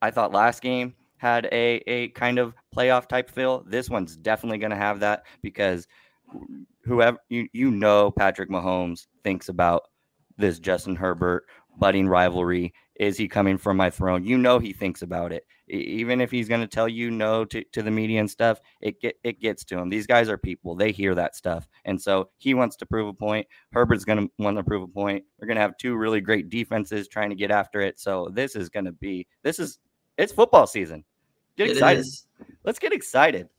I thought last game had a a kind of playoff type feel. This one's definitely going to have that because whoever you you know Patrick Mahomes thinks about this Justin Herbert budding rivalry. Is he coming from my throne? You know he thinks about it. Even if he's going to tell you no to, to the media and stuff, it get it gets to him. These guys are people; they hear that stuff, and so he wants to prove a point. Herbert's going to want to prove a point. We're going to have two really great defenses trying to get after it. So this is going to be this is it's football season. Get excited! Let's get excited.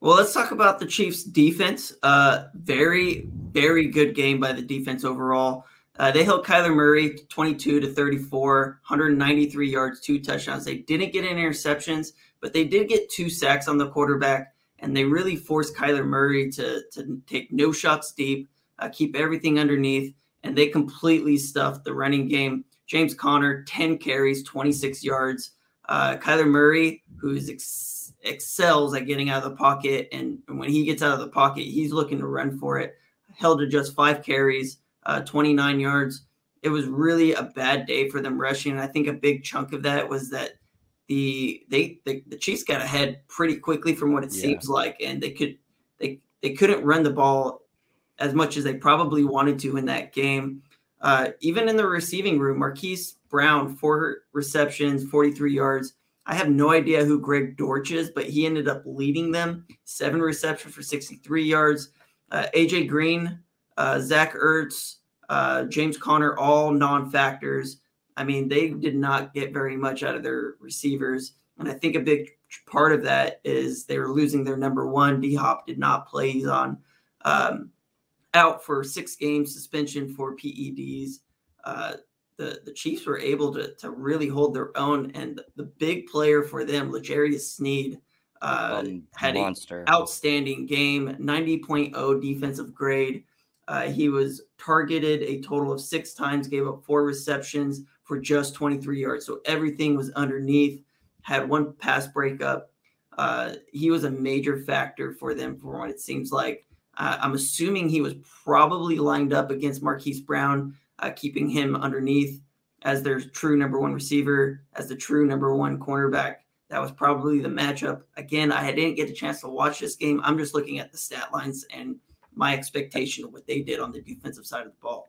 Well, let's talk about the Chiefs' defense. Uh, very, very good game by the defense overall. Uh, they held Kyler Murray 22 to 34, 193 yards, two touchdowns. They didn't get any interceptions, but they did get two sacks on the quarterback, and they really forced Kyler Murray to, to take no shots deep, uh, keep everything underneath, and they completely stuffed the running game. James Conner, 10 carries, 26 yards. Uh, Kyler Murray, who's ex- excels at getting out of the pocket, and, and when he gets out of the pocket, he's looking to run for it. Held to just five carries uh, 29 yards. It was really a bad day for them rushing. And I think a big chunk of that was that the they the, the Chiefs got ahead pretty quickly from what it yeah. seems like, and they could they they couldn't run the ball as much as they probably wanted to in that game. Uh, even in the receiving room, Marquise Brown, four receptions, 43 yards. I have no idea who Greg Dortch is, but he ended up leading them. Seven receptions for 63 yards. Uh, AJ Green, uh, Zach Ertz, uh, James Conner, all non factors. I mean, they did not get very much out of their receivers. And I think a big part of that is they were losing their number one. D Hop did not play. He's on um, out for six games suspension for PEDs. Uh, the, the Chiefs were able to, to really hold their own. And the big player for them, L'Jarius Sneed, uh, um, had an outstanding game, 90.0 defensive grade. Uh, he was targeted a total of six times, gave up four receptions for just 23 yards. So everything was underneath, had one pass breakup. Uh, he was a major factor for them for what it seems like. Uh, I'm assuming he was probably lined up against Marquise Brown, uh, keeping him underneath as their true number one receiver, as the true number one cornerback. That was probably the matchup. Again, I didn't get a chance to watch this game. I'm just looking at the stat lines and my expectation of what they did on the defensive side of the ball.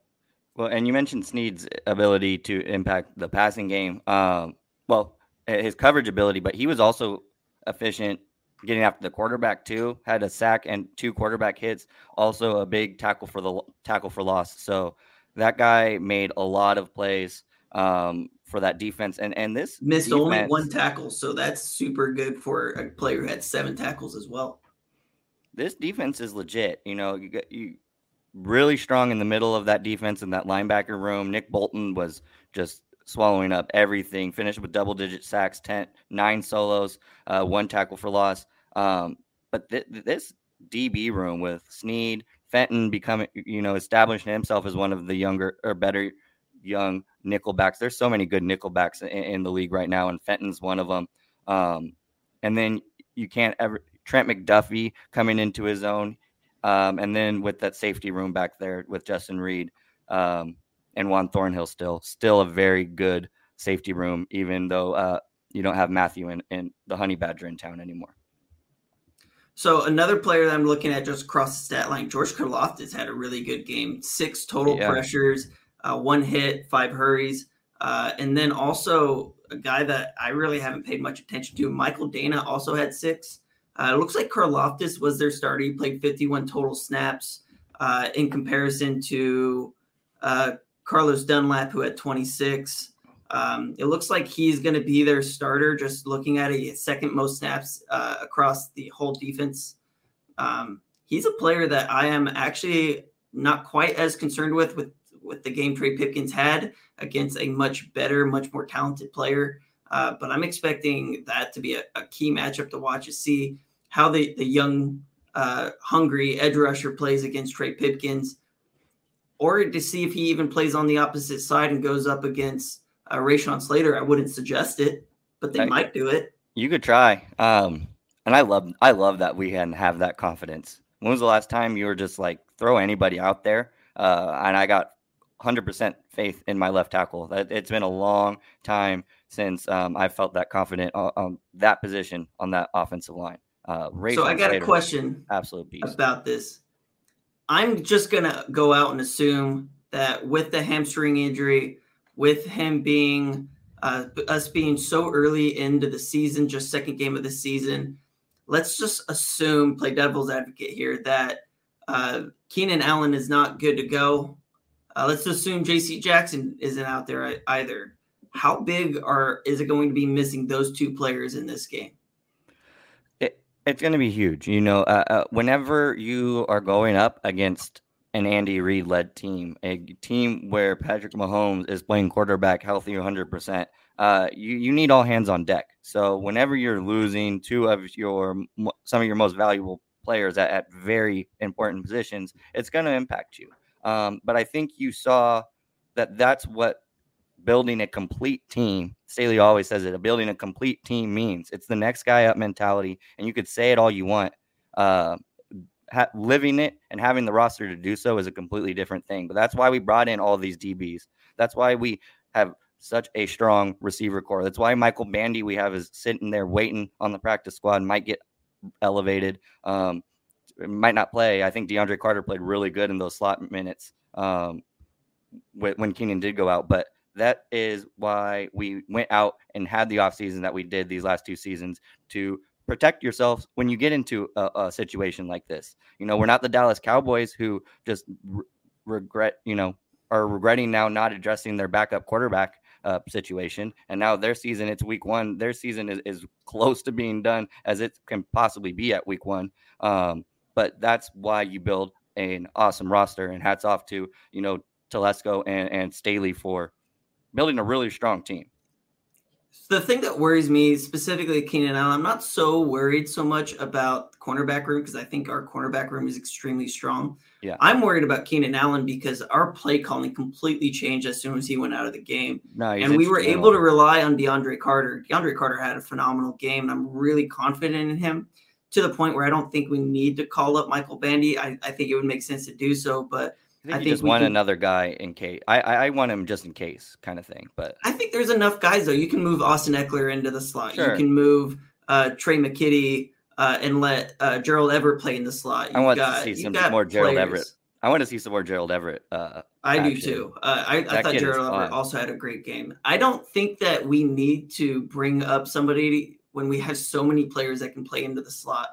Well, and you mentioned Sneed's ability to impact the passing game. Um, well, his coverage ability, but he was also efficient getting after the quarterback too. Had a sack and two quarterback hits. Also a big tackle for the tackle for loss. So that guy made a lot of plays um, for that defense. And and this missed defense, only one tackle, so that's super good for a player who had seven tackles as well this defense is legit. You know, you get you really strong in the middle of that defense in that linebacker room. Nick Bolton was just swallowing up everything. Finished with double digit sacks, 10, nine solos, uh, one tackle for loss. Um, but th- this DB room with Sneed, Fenton becoming, you know, establishing himself as one of the younger or better young nickelbacks. There's so many good nickelbacks in, in the league right now, and Fenton's one of them. Um, and then you can't ever Trent McDuffie coming into his own, um, and then with that safety room back there with Justin Reid um, and Juan Thornhill, still still a very good safety room, even though uh, you don't have Mathieu and, and the Honey Badger in town anymore. So another player that I'm looking at just across the stat line, George Karlaftis had a really good game. Six total yeah. pressures, uh, one hit, five hurries, uh, and then also a guy that I really haven't paid much attention to, Michael Danna, also had six. Uh, it looks like Karlaftis was their starter. He played 51 total snaps uh, in comparison to uh, Carlos Dunlap, who had 26. Um, it looks like he's going to be their starter, just looking at a second most snaps uh, across the whole defense. Um, he's a player that I am actually not quite as concerned with with with the game Trey Pipkins had against a much better, much more talented player. Uh, but I'm expecting that to be a, a, key matchup to watch to see how the the young, uh, hungry edge rusher plays against Trey Pipkins, or to see if he even plays on the opposite side and goes up against uh, Rashawn Slater, I wouldn't suggest it, but they I, might do it. You could try. Um, and I love I love that we can have that confidence. When was the last time you were just like throw anybody out there? Uh, and I got 100% faith in my left tackle. It's been a long time since um, I felt that confident on, on, that position on that offensive line. Uh, so I got Slater, a question, absolute beast. about this. I'm just gonna go out and assume that with the hamstring injury, with him being uh, us being so early into the season, just second game of the season, let's just assume, play devil's advocate here, that uh, Keenan Allen is not good to go. Uh, let's assume J.C. Jackson isn't out there either. How big are is it going to be missing those two players in this game? It, it's going to be huge. You know, uh, uh, whenever you are going up against an Andy Reid led team, a team where Patrick Mahomes is playing quarterback healthy 100%. Uh, you, you need all hands on deck. So whenever you're losing two of your some of your most valuable players at, at very important positions, it's going to impact you. Um, but I think you saw that that's what building a complete team. Staley always says it. Building a complete team means it's the next guy up mentality, and you could say it all you want. Uh, ha- living it and having the roster to do so is a completely different thing. But that's why we brought in all these DBs. That's why we have such a strong receiver core. That's why Michael Bandy we have is sitting there waiting on the practice squad, might get elevated, um, might not play. I think DeAndre Carter played really good in those slot minutes um, when Keenan did go out, but that is why we went out and had the offseason that we did these last two seasons to protect yourselves when you get into a, a, situation like this. You know, we're not the Dallas Cowboys who just re- regret, you know, are regretting now not addressing their backup quarterback uh, situation. And now their season, it's week one. Their season is, is close to being done as it can possibly be at week one. Um, but that's why you build an awesome roster. And hats off to, you know, Telesco and, and Staley for building a really strong team the thing that worries me specifically Keenan Allen, I'm not so worried so much about the cornerback room because I think our cornerback room is extremely strong. Yeah. I'm worried about Keenan Allen because our play calling completely changed as soon as he went out of the game. No, and we were able to rely on DeAndre Carter. DeAndre Carter had a phenomenal game, and I'm really confident in him to the point where I don't think we need to call up Michael Bandy. I, I think it would make sense to do so, but – I think, I think just want can, another guy in case. I, I want him just in case, kind of thing. But I think there's enough guys though. You can move Austin Ekeler into the slot. Sure. You can move uh, Tre' McKitty uh, and let uh, Gerald Everett play in the slot. You've I want got, to see some more Gerald players. Everett. I want to see some more Gerald Everett. Uh, I do too. Uh, I, I thought Gerald Everett also had a great game. I don't think that we need to bring up somebody when we have so many players that can play into the slot.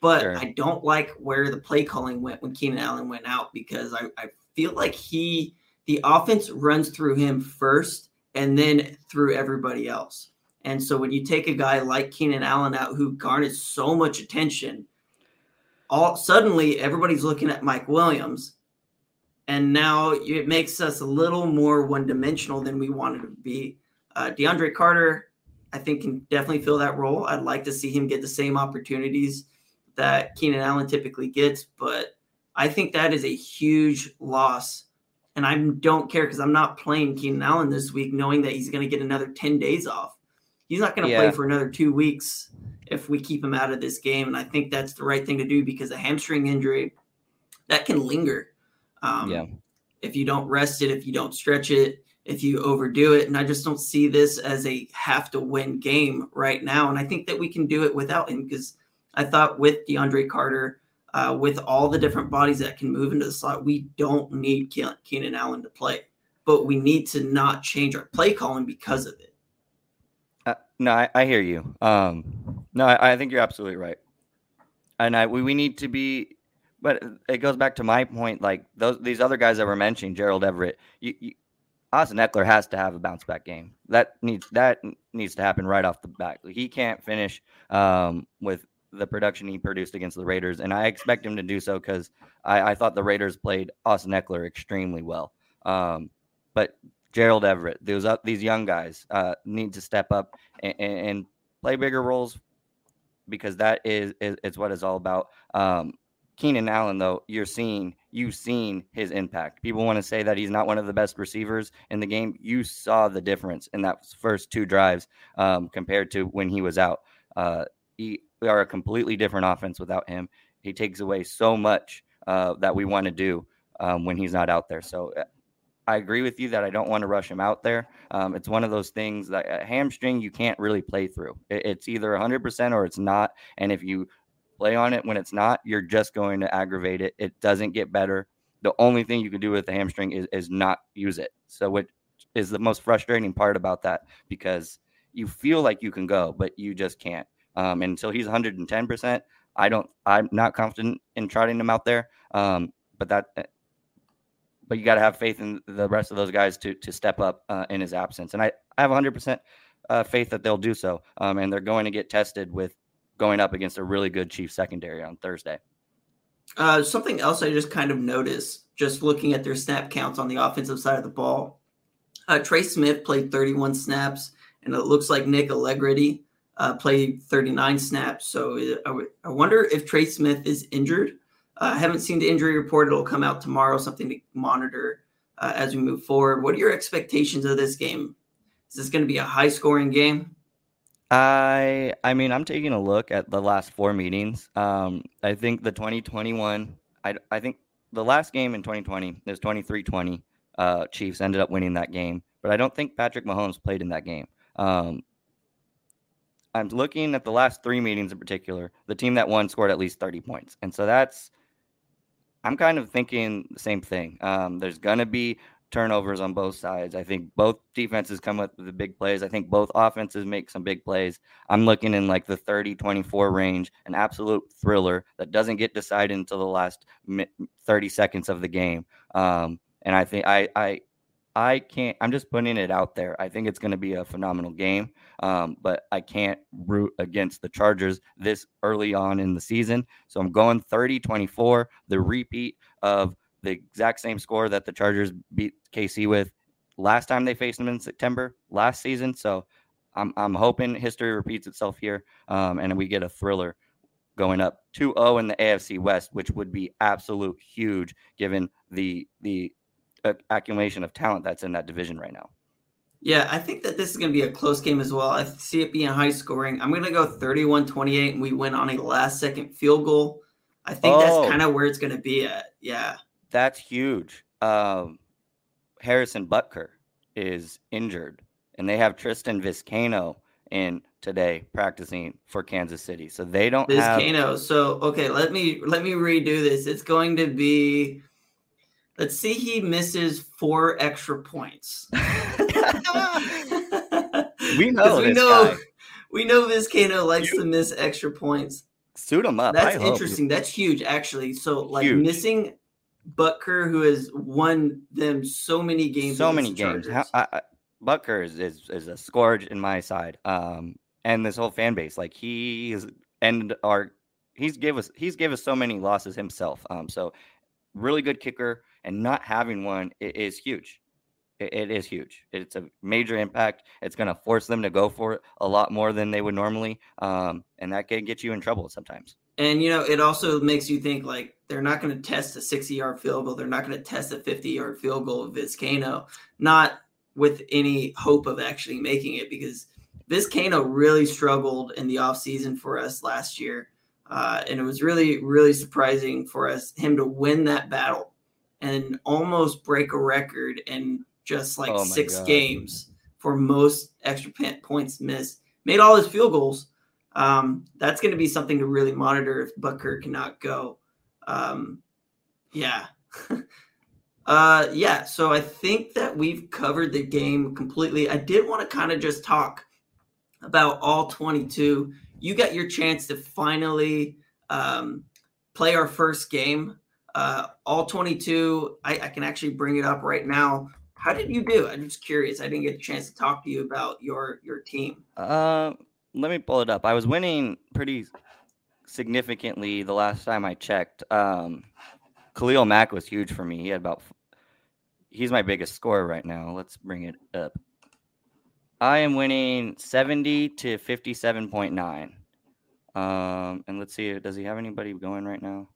But sure. I don't like where the play calling went when Keenan Allen went out because I, I feel like he the offense runs through him first and then through everybody else. And so when you take a guy like Keenan Allen out who garnered so much attention, all suddenly everybody's looking at Mike Williams. And now it makes us a little more one dimensional than we wanted to be. Uh, DeAndre Carter, I think, can definitely fill that role. I'd like to see him get the same opportunities that Keenan Allen typically gets, but I think that is a huge loss. And I don't care because I'm not playing Keenan Allen this week, knowing that he's going to get another 10 days off. He's not going to yeah. play for another two weeks if we keep him out of this game. And I think that's the right thing to do because a hamstring injury that can linger. Um, yeah. If you don't rest it, if you don't stretch it, if you overdo it. And I just don't see this as a have to win game right now. And I think that we can do it without him because I thought with DeAndre Carter, uh, with all the different bodies that can move into the slot, we don't need Keenan Allen to play, but we need to not change our play calling because of it. Uh, no, I, I, hear you. Um, no, I, I, think you're absolutely right. And I, we, we need to be, but it goes back to my point. Like those, these other guys that were mentioning, Gerald Everett, you, you, Austin Ekeler has to have a bounce back game. That needs that needs to happen right off the bat. He can't finish um, with the production he produced against the Raiders, and I expect him to do so because I, I, thought the Raiders played Austin Ekeler extremely well. Um, but Gerald Everett, those uh, these young guys uh, need to step up and, and, play bigger roles because that is, is, is what it's all about. Um, Keenan Allen, though, you're seeing you've seen his impact. People want to say that he's not one of the best receivers in the game. You saw the difference in that first two drives um, compared to when he was out. Uh, he, we are a completely different offense without him. He takes away so much uh, that we want to do um, when he's not out there. So uh, I agree with you that I don't want to rush him out there. Um, it's one of those things that a hamstring you can't really play through. It, it's either 100% or it's not. And if you play on it when it's not, you're just going to aggravate it. It doesn't get better. The only thing you can do with the hamstring is, is not use it. So what is the most frustrating part about that because you feel like you can go, but you just can't. Um, and until he's 110%, I don't, I'm not confident in trotting him out there. Um, but that, eh, but you got to have faith in the rest of those guys to to step up uh, in his absence. And I, I have 100% uh, faith that they'll do so. Um, and they're going to get tested with going up against a really good Chief secondary on Thursday. Uh, something else I just kind of noticed, just looking at their snap counts on the offensive side of the ball. Uh, Trey Smith played 31 snaps, and it looks like Nick Allegretti uh, played 39 snaps. So uh, I, w- I wonder if Trey Smith is injured. Uh, I haven't seen the injury report. It'll come out tomorrow, something to monitor uh, as we move forward. What are your expectations of this game? Is this going to be a high scoring game? I I mean, I'm taking a look at the last four meetings. Um, I think the 2021, I, I think the last game in 2020 is 23-20. Uh, Chiefs ended up winning that game, but I don't think Patrick Mahomes played in that game. Um, I'm looking at the last three meetings in particular. The team that won scored at least 30 points, and so that's. I'm kind of thinking the same thing. Um, there's gonna be turnovers on both sides. I think both defenses come up with the big plays. I think both offenses make some big plays. I'm looking in like the 30 24 range, an absolute thriller that doesn't get decided until the last 30 seconds of the game. Um, and I think I, I, I can't, I'm just putting it out there. I think it's going to be a phenomenal game, um, but I can't root against the Chargers this early on in the season. So I'm going 30 24, the repeat of the exact same score that the Chargers beat KC with last time they faced them in September last season. So I'm I'm hoping history repeats itself here, um, and we get a thriller going up 2-0 in the AFC West, which would be absolute huge given the the accumulation of talent that's in that division right now. Yeah, I think that this is going to be a close game as well. I see it being high scoring. I'm going to go 31 28 and we win on a last second field goal. I think oh, that's kind of where it's going to be at. Yeah. That's huge. Um, Harrison Butker is injured, and they have Tristan Vizcaino in today practicing for Kansas City. So they don't Vizcaino. Have... So okay, let me let me redo this. It's going to be. Let's see. He misses four extra points. we know. we know. Guy. We know Vizcaino likes you... to miss extra points. Suit him up. That's interesting. That's huge, actually. So, like huge. missing Butker, who has won them so many games. So many games. How, I, Butker is, is, is a scourge in my side. Um, and this whole fan base, like he is, and our he's give us he's gave us so many losses himself. Um, so really good kicker, and not having one is huge. It, is huge. It's a major impact. It's going to force them to go for it a lot more than they would normally, um, and that can get you in trouble sometimes. And you know, it also makes you think like they're not going to test a 60 yard field goal. They're not going to test a 50 yard field goal of Vizcaino, not with any hope of actually making it because Vizcaino really struggled in the offseason for us last year. Uh, and it was really, really surprising for us him to win that battle and almost break a record in just like Oh six God. games for most extra points missed. Made all his field goals. Um, that's going to be something to really monitor if Butker cannot go. Um, yeah. uh, yeah. So I think that we've covered the game completely. I did want to kind of just talk about all 22. You got your chance to finally um, play our first game. Uh, all 22. I, I can actually bring it up right now. How did you do? I'm just curious. I didn't get a chance to talk to you about your your team. Uh, let me pull it up. I was winning pretty significantly the last time I checked. Um, Khalil Mack was huge for me. He had about, he's my biggest scorer right now. Let's bring it up. I am winning 70 to 57.9. Um, and let's see, does he have anybody going right now?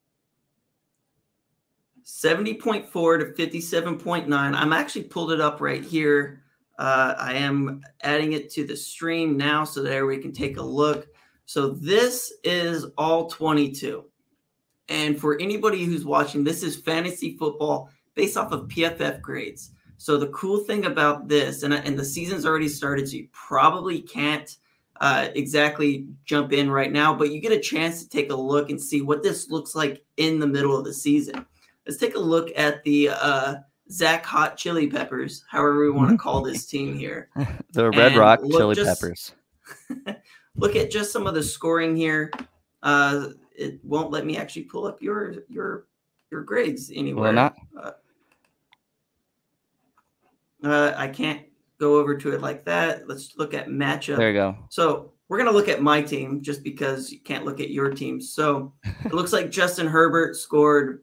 70.4 to 57.9. I'm actually pulled it up right here. Uh, I am adding it to the stream now so there we can take a look. So this is all 22. And for anybody who's watching, this is fantasy football based off of PFF grades. So the cool thing about this, and, and the season's already started, so you probably can't uh, exactly jump in right now, but you get a chance to take a look and see what this looks like in the middle of the season. Let's take a look at the uh, Zach Hot Chili Peppers, however we want to call this team here. The Red And Rock Chili just- Peppers. look at just some of the scoring here. Uh, it won't let me actually pull up your your your grades anywhere. Well, not. Uh, I can't go over to it like that. Let's look at matchup. There you go. So we're gonna look at my team just because you can't look at your team. So it looks like Justin Herbert scored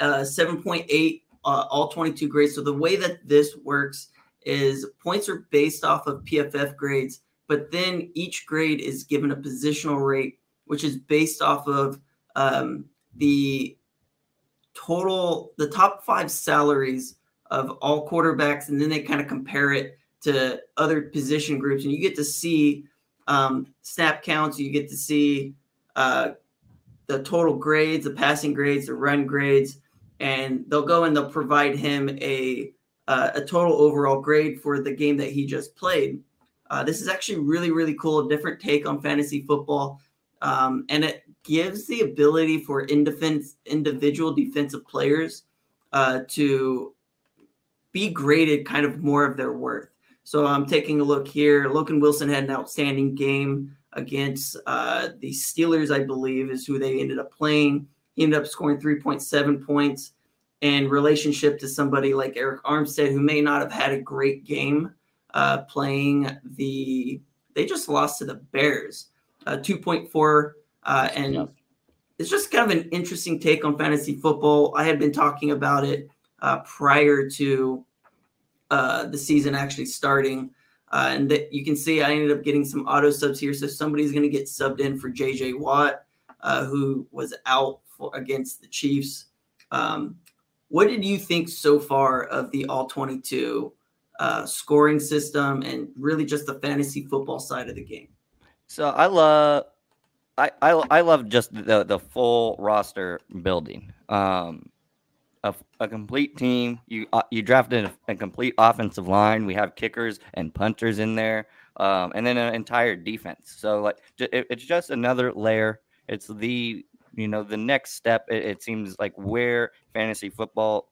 uh, 7.8 uh, all 22 grades. So the way that this works is points are based off of PFF grades, but then each grade is given a positional rate, which is based off of um, the total, the top five salaries of all quarterbacks, and then they kind of compare it to other position groups, and you get to see um, snap counts. You get to see uh, the total grades, the passing grades, the run grades, and they'll go and they'll provide him a uh, a total overall grade for the game that he just played. Uh, this is actually really really cool, a different take on fantasy football, um, and it gives the ability for indefense, individual defensive players uh, to be graded kind of more of their worth. So I'm taking a look here. Logan Wilson had an outstanding game against uh, the Steelers, I believe, is who they ended up playing. He ended up scoring 3.7 points in relationship to somebody like Arik Armstead, who may not have had a great game uh, playing the. They just lost to the Bears, uh, 2.4, uh, and Yep. it's just kind of an interesting take on fantasy football. I had been talking about it uh, prior to uh, the season actually starting. Uh, and that you can see I ended up getting some auto subs here. So somebody's going to get subbed in for JJ Watt, uh, who was out for against the Chiefs. Um, what did you think so far of the all 22 uh, scoring system and really just the fantasy football side of the game? So I love, I, I I love just the the full roster building. Um, a, a complete team. You uh, you drafted a, a complete offensive line. We have kickers and punters in there, um, and then an entire defense. So like it, it's just another layer. It's the you know the next step. It, it seems like where fantasy football.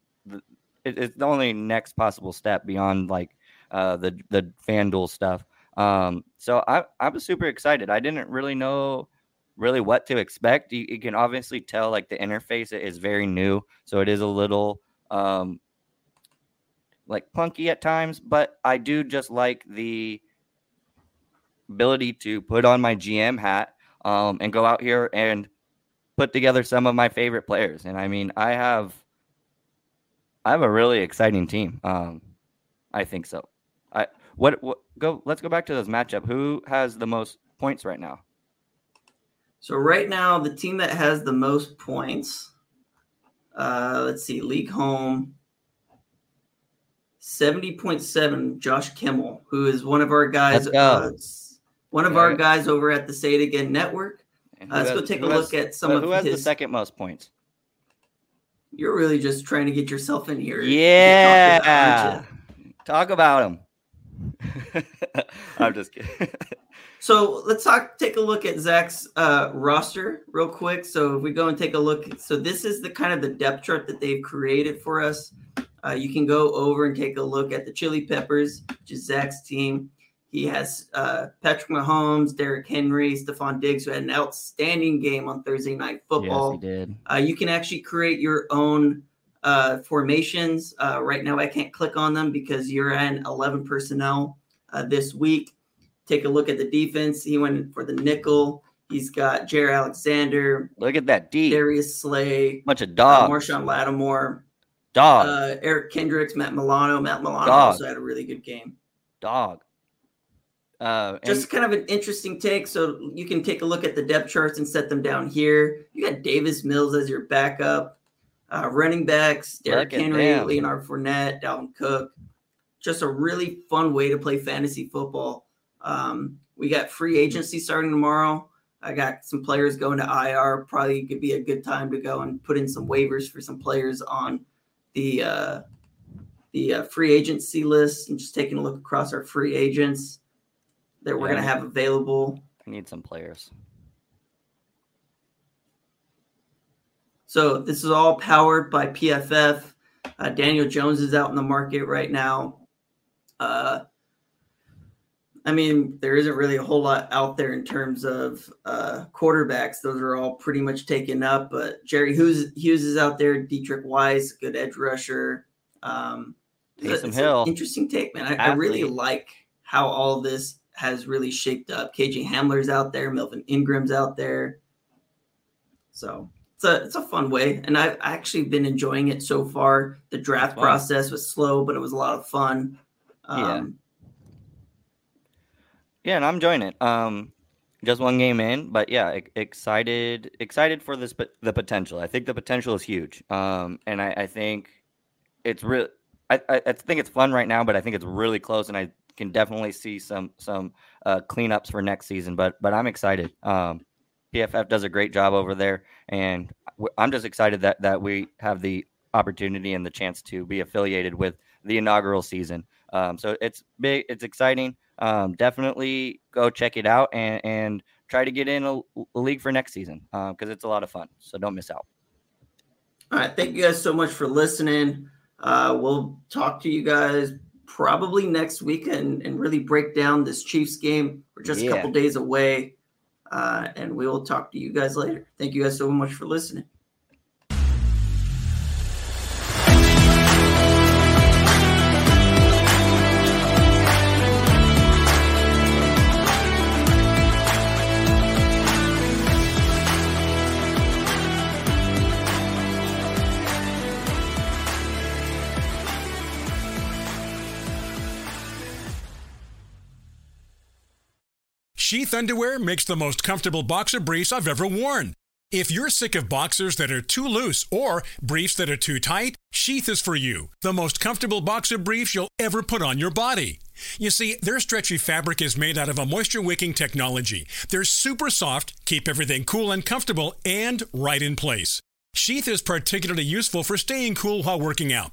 It, it's the only next possible step beyond like uh, the the FanDuel stuff. Um, so I I was super excited. I didn't really know really what to expect. You, you can obviously tell like the interface is very new, so it is a little um like clunky at times, but I do just like the ability to put on my GM hat um and go out here and put together some of my favorite players. And I mean, I have I have a really exciting team. Um I think so. I what, what go let's go back to this matchup. Who has the most points right now? So right now, the team that has the most points, uh, let's see, league home, 70.7, Josh Kimmel, who is one of our guys, uh, one of our guys over at the Say It Again Network. Uh, let's go take a look has- at some uh, of who has the second most points. You're really just trying to get yourself in here. Yeah, talk about, aren't talk about him. I'm just kidding. So let's talk. Take a look at Zach's uh, roster real quick. So if we go and take a look, so this is the kind of the depth chart that they've created for us. Uh, you can go over and take a look at the Chili Peppers, which is Zach's team. He has uh, Patrick Mahomes, Derrick Henry, Stefon Diggs, who had an outstanding game on Thursday Night Football. Yes, he did. Uh, you can actually create your own uh, formations. Uh, right now, I can't click on them because you're in 11 personnel uh, this week. Take a look at the defense. He went for the nickel. He's got Jaire Alexander, Look at that D. Darius Slay, Bunch of uh, dogs. Marshon Lattimore, dog. uh, Eric Kendricks, Matt Milano. Matt Milano Dog. also had a really good game. dog. Uh, Just kind of an interesting take. So you can take a look at the depth charts and set them down here. You got Davis Mills as your backup, uh, running backs, Derrick at Henry, them. Leonard Fournette, Dalvin Cook. Just a really fun way to play fantasy football. Um, we got free agency starting tomorrow. I got some players going to IR. Probably could be a good time to go and put in some waivers for some players on the uh, the uh, free agency list and just taking a look across our free agents that we're Yeah. going to have available. I need some players. So this is all powered by PFF. Uh, Daniel Jones is out in the market right now. Uh, I mean, there isn't really a whole lot out there in terms of uh, quarterbacks. Those are all pretty much taken up. But Jerry Hughes, Hughes is out there. Deatrich Wise, good edge rusher. Um, Taysom Hill. interesting take, man. I, I really like how all this has really shaped up. KJ Hamler's out there. Melvin Ingram's out there. So it's a it's a fun way, and I've actually been enjoying it so far. The draft Fun. process was slow, but it was a lot of fun. Yeah. Um, Yeah, and I'm enjoying it. Um, just one game in, but yeah, excited, excited for this, but the potential. I think the potential is huge. Um, and I, I think it's real. I, I think it's fun right now, but I think it's really close, and I can definitely see some some uh, cleanups for next season. But but I'm excited. Um, PFF does a great job over there, and I'm just excited that that we have the opportunity and the chance to be affiliated with the inaugural season. Um, so it's big, it's exciting. Um, definitely go check it out and, and try to get in a, a league for next season because it's a lot of fun. So don't miss out. all right, thank you guys so much for listening. Uh, we'll talk to you guys probably next week and, and really break down this Chiefs game. We're just a couple days away, uh, and we will talk to you guys later. Thank you guys so much for listening. Sheath underwear makes the most comfortable boxer briefs I've ever worn. If you're sick of boxers that are too loose or briefs that are too tight, Sheath is for you. The most comfortable boxer briefs you'll ever put on your body. You see, their stretchy fabric is made out of a moisture wicking technology. They're super soft, keep everything cool and comfortable, and right in place. Sheath is particularly useful for staying cool while working out.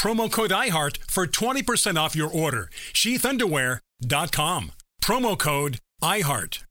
promo code IHEART for 20% off your order. sheathunderwear.com, promo code IHEART.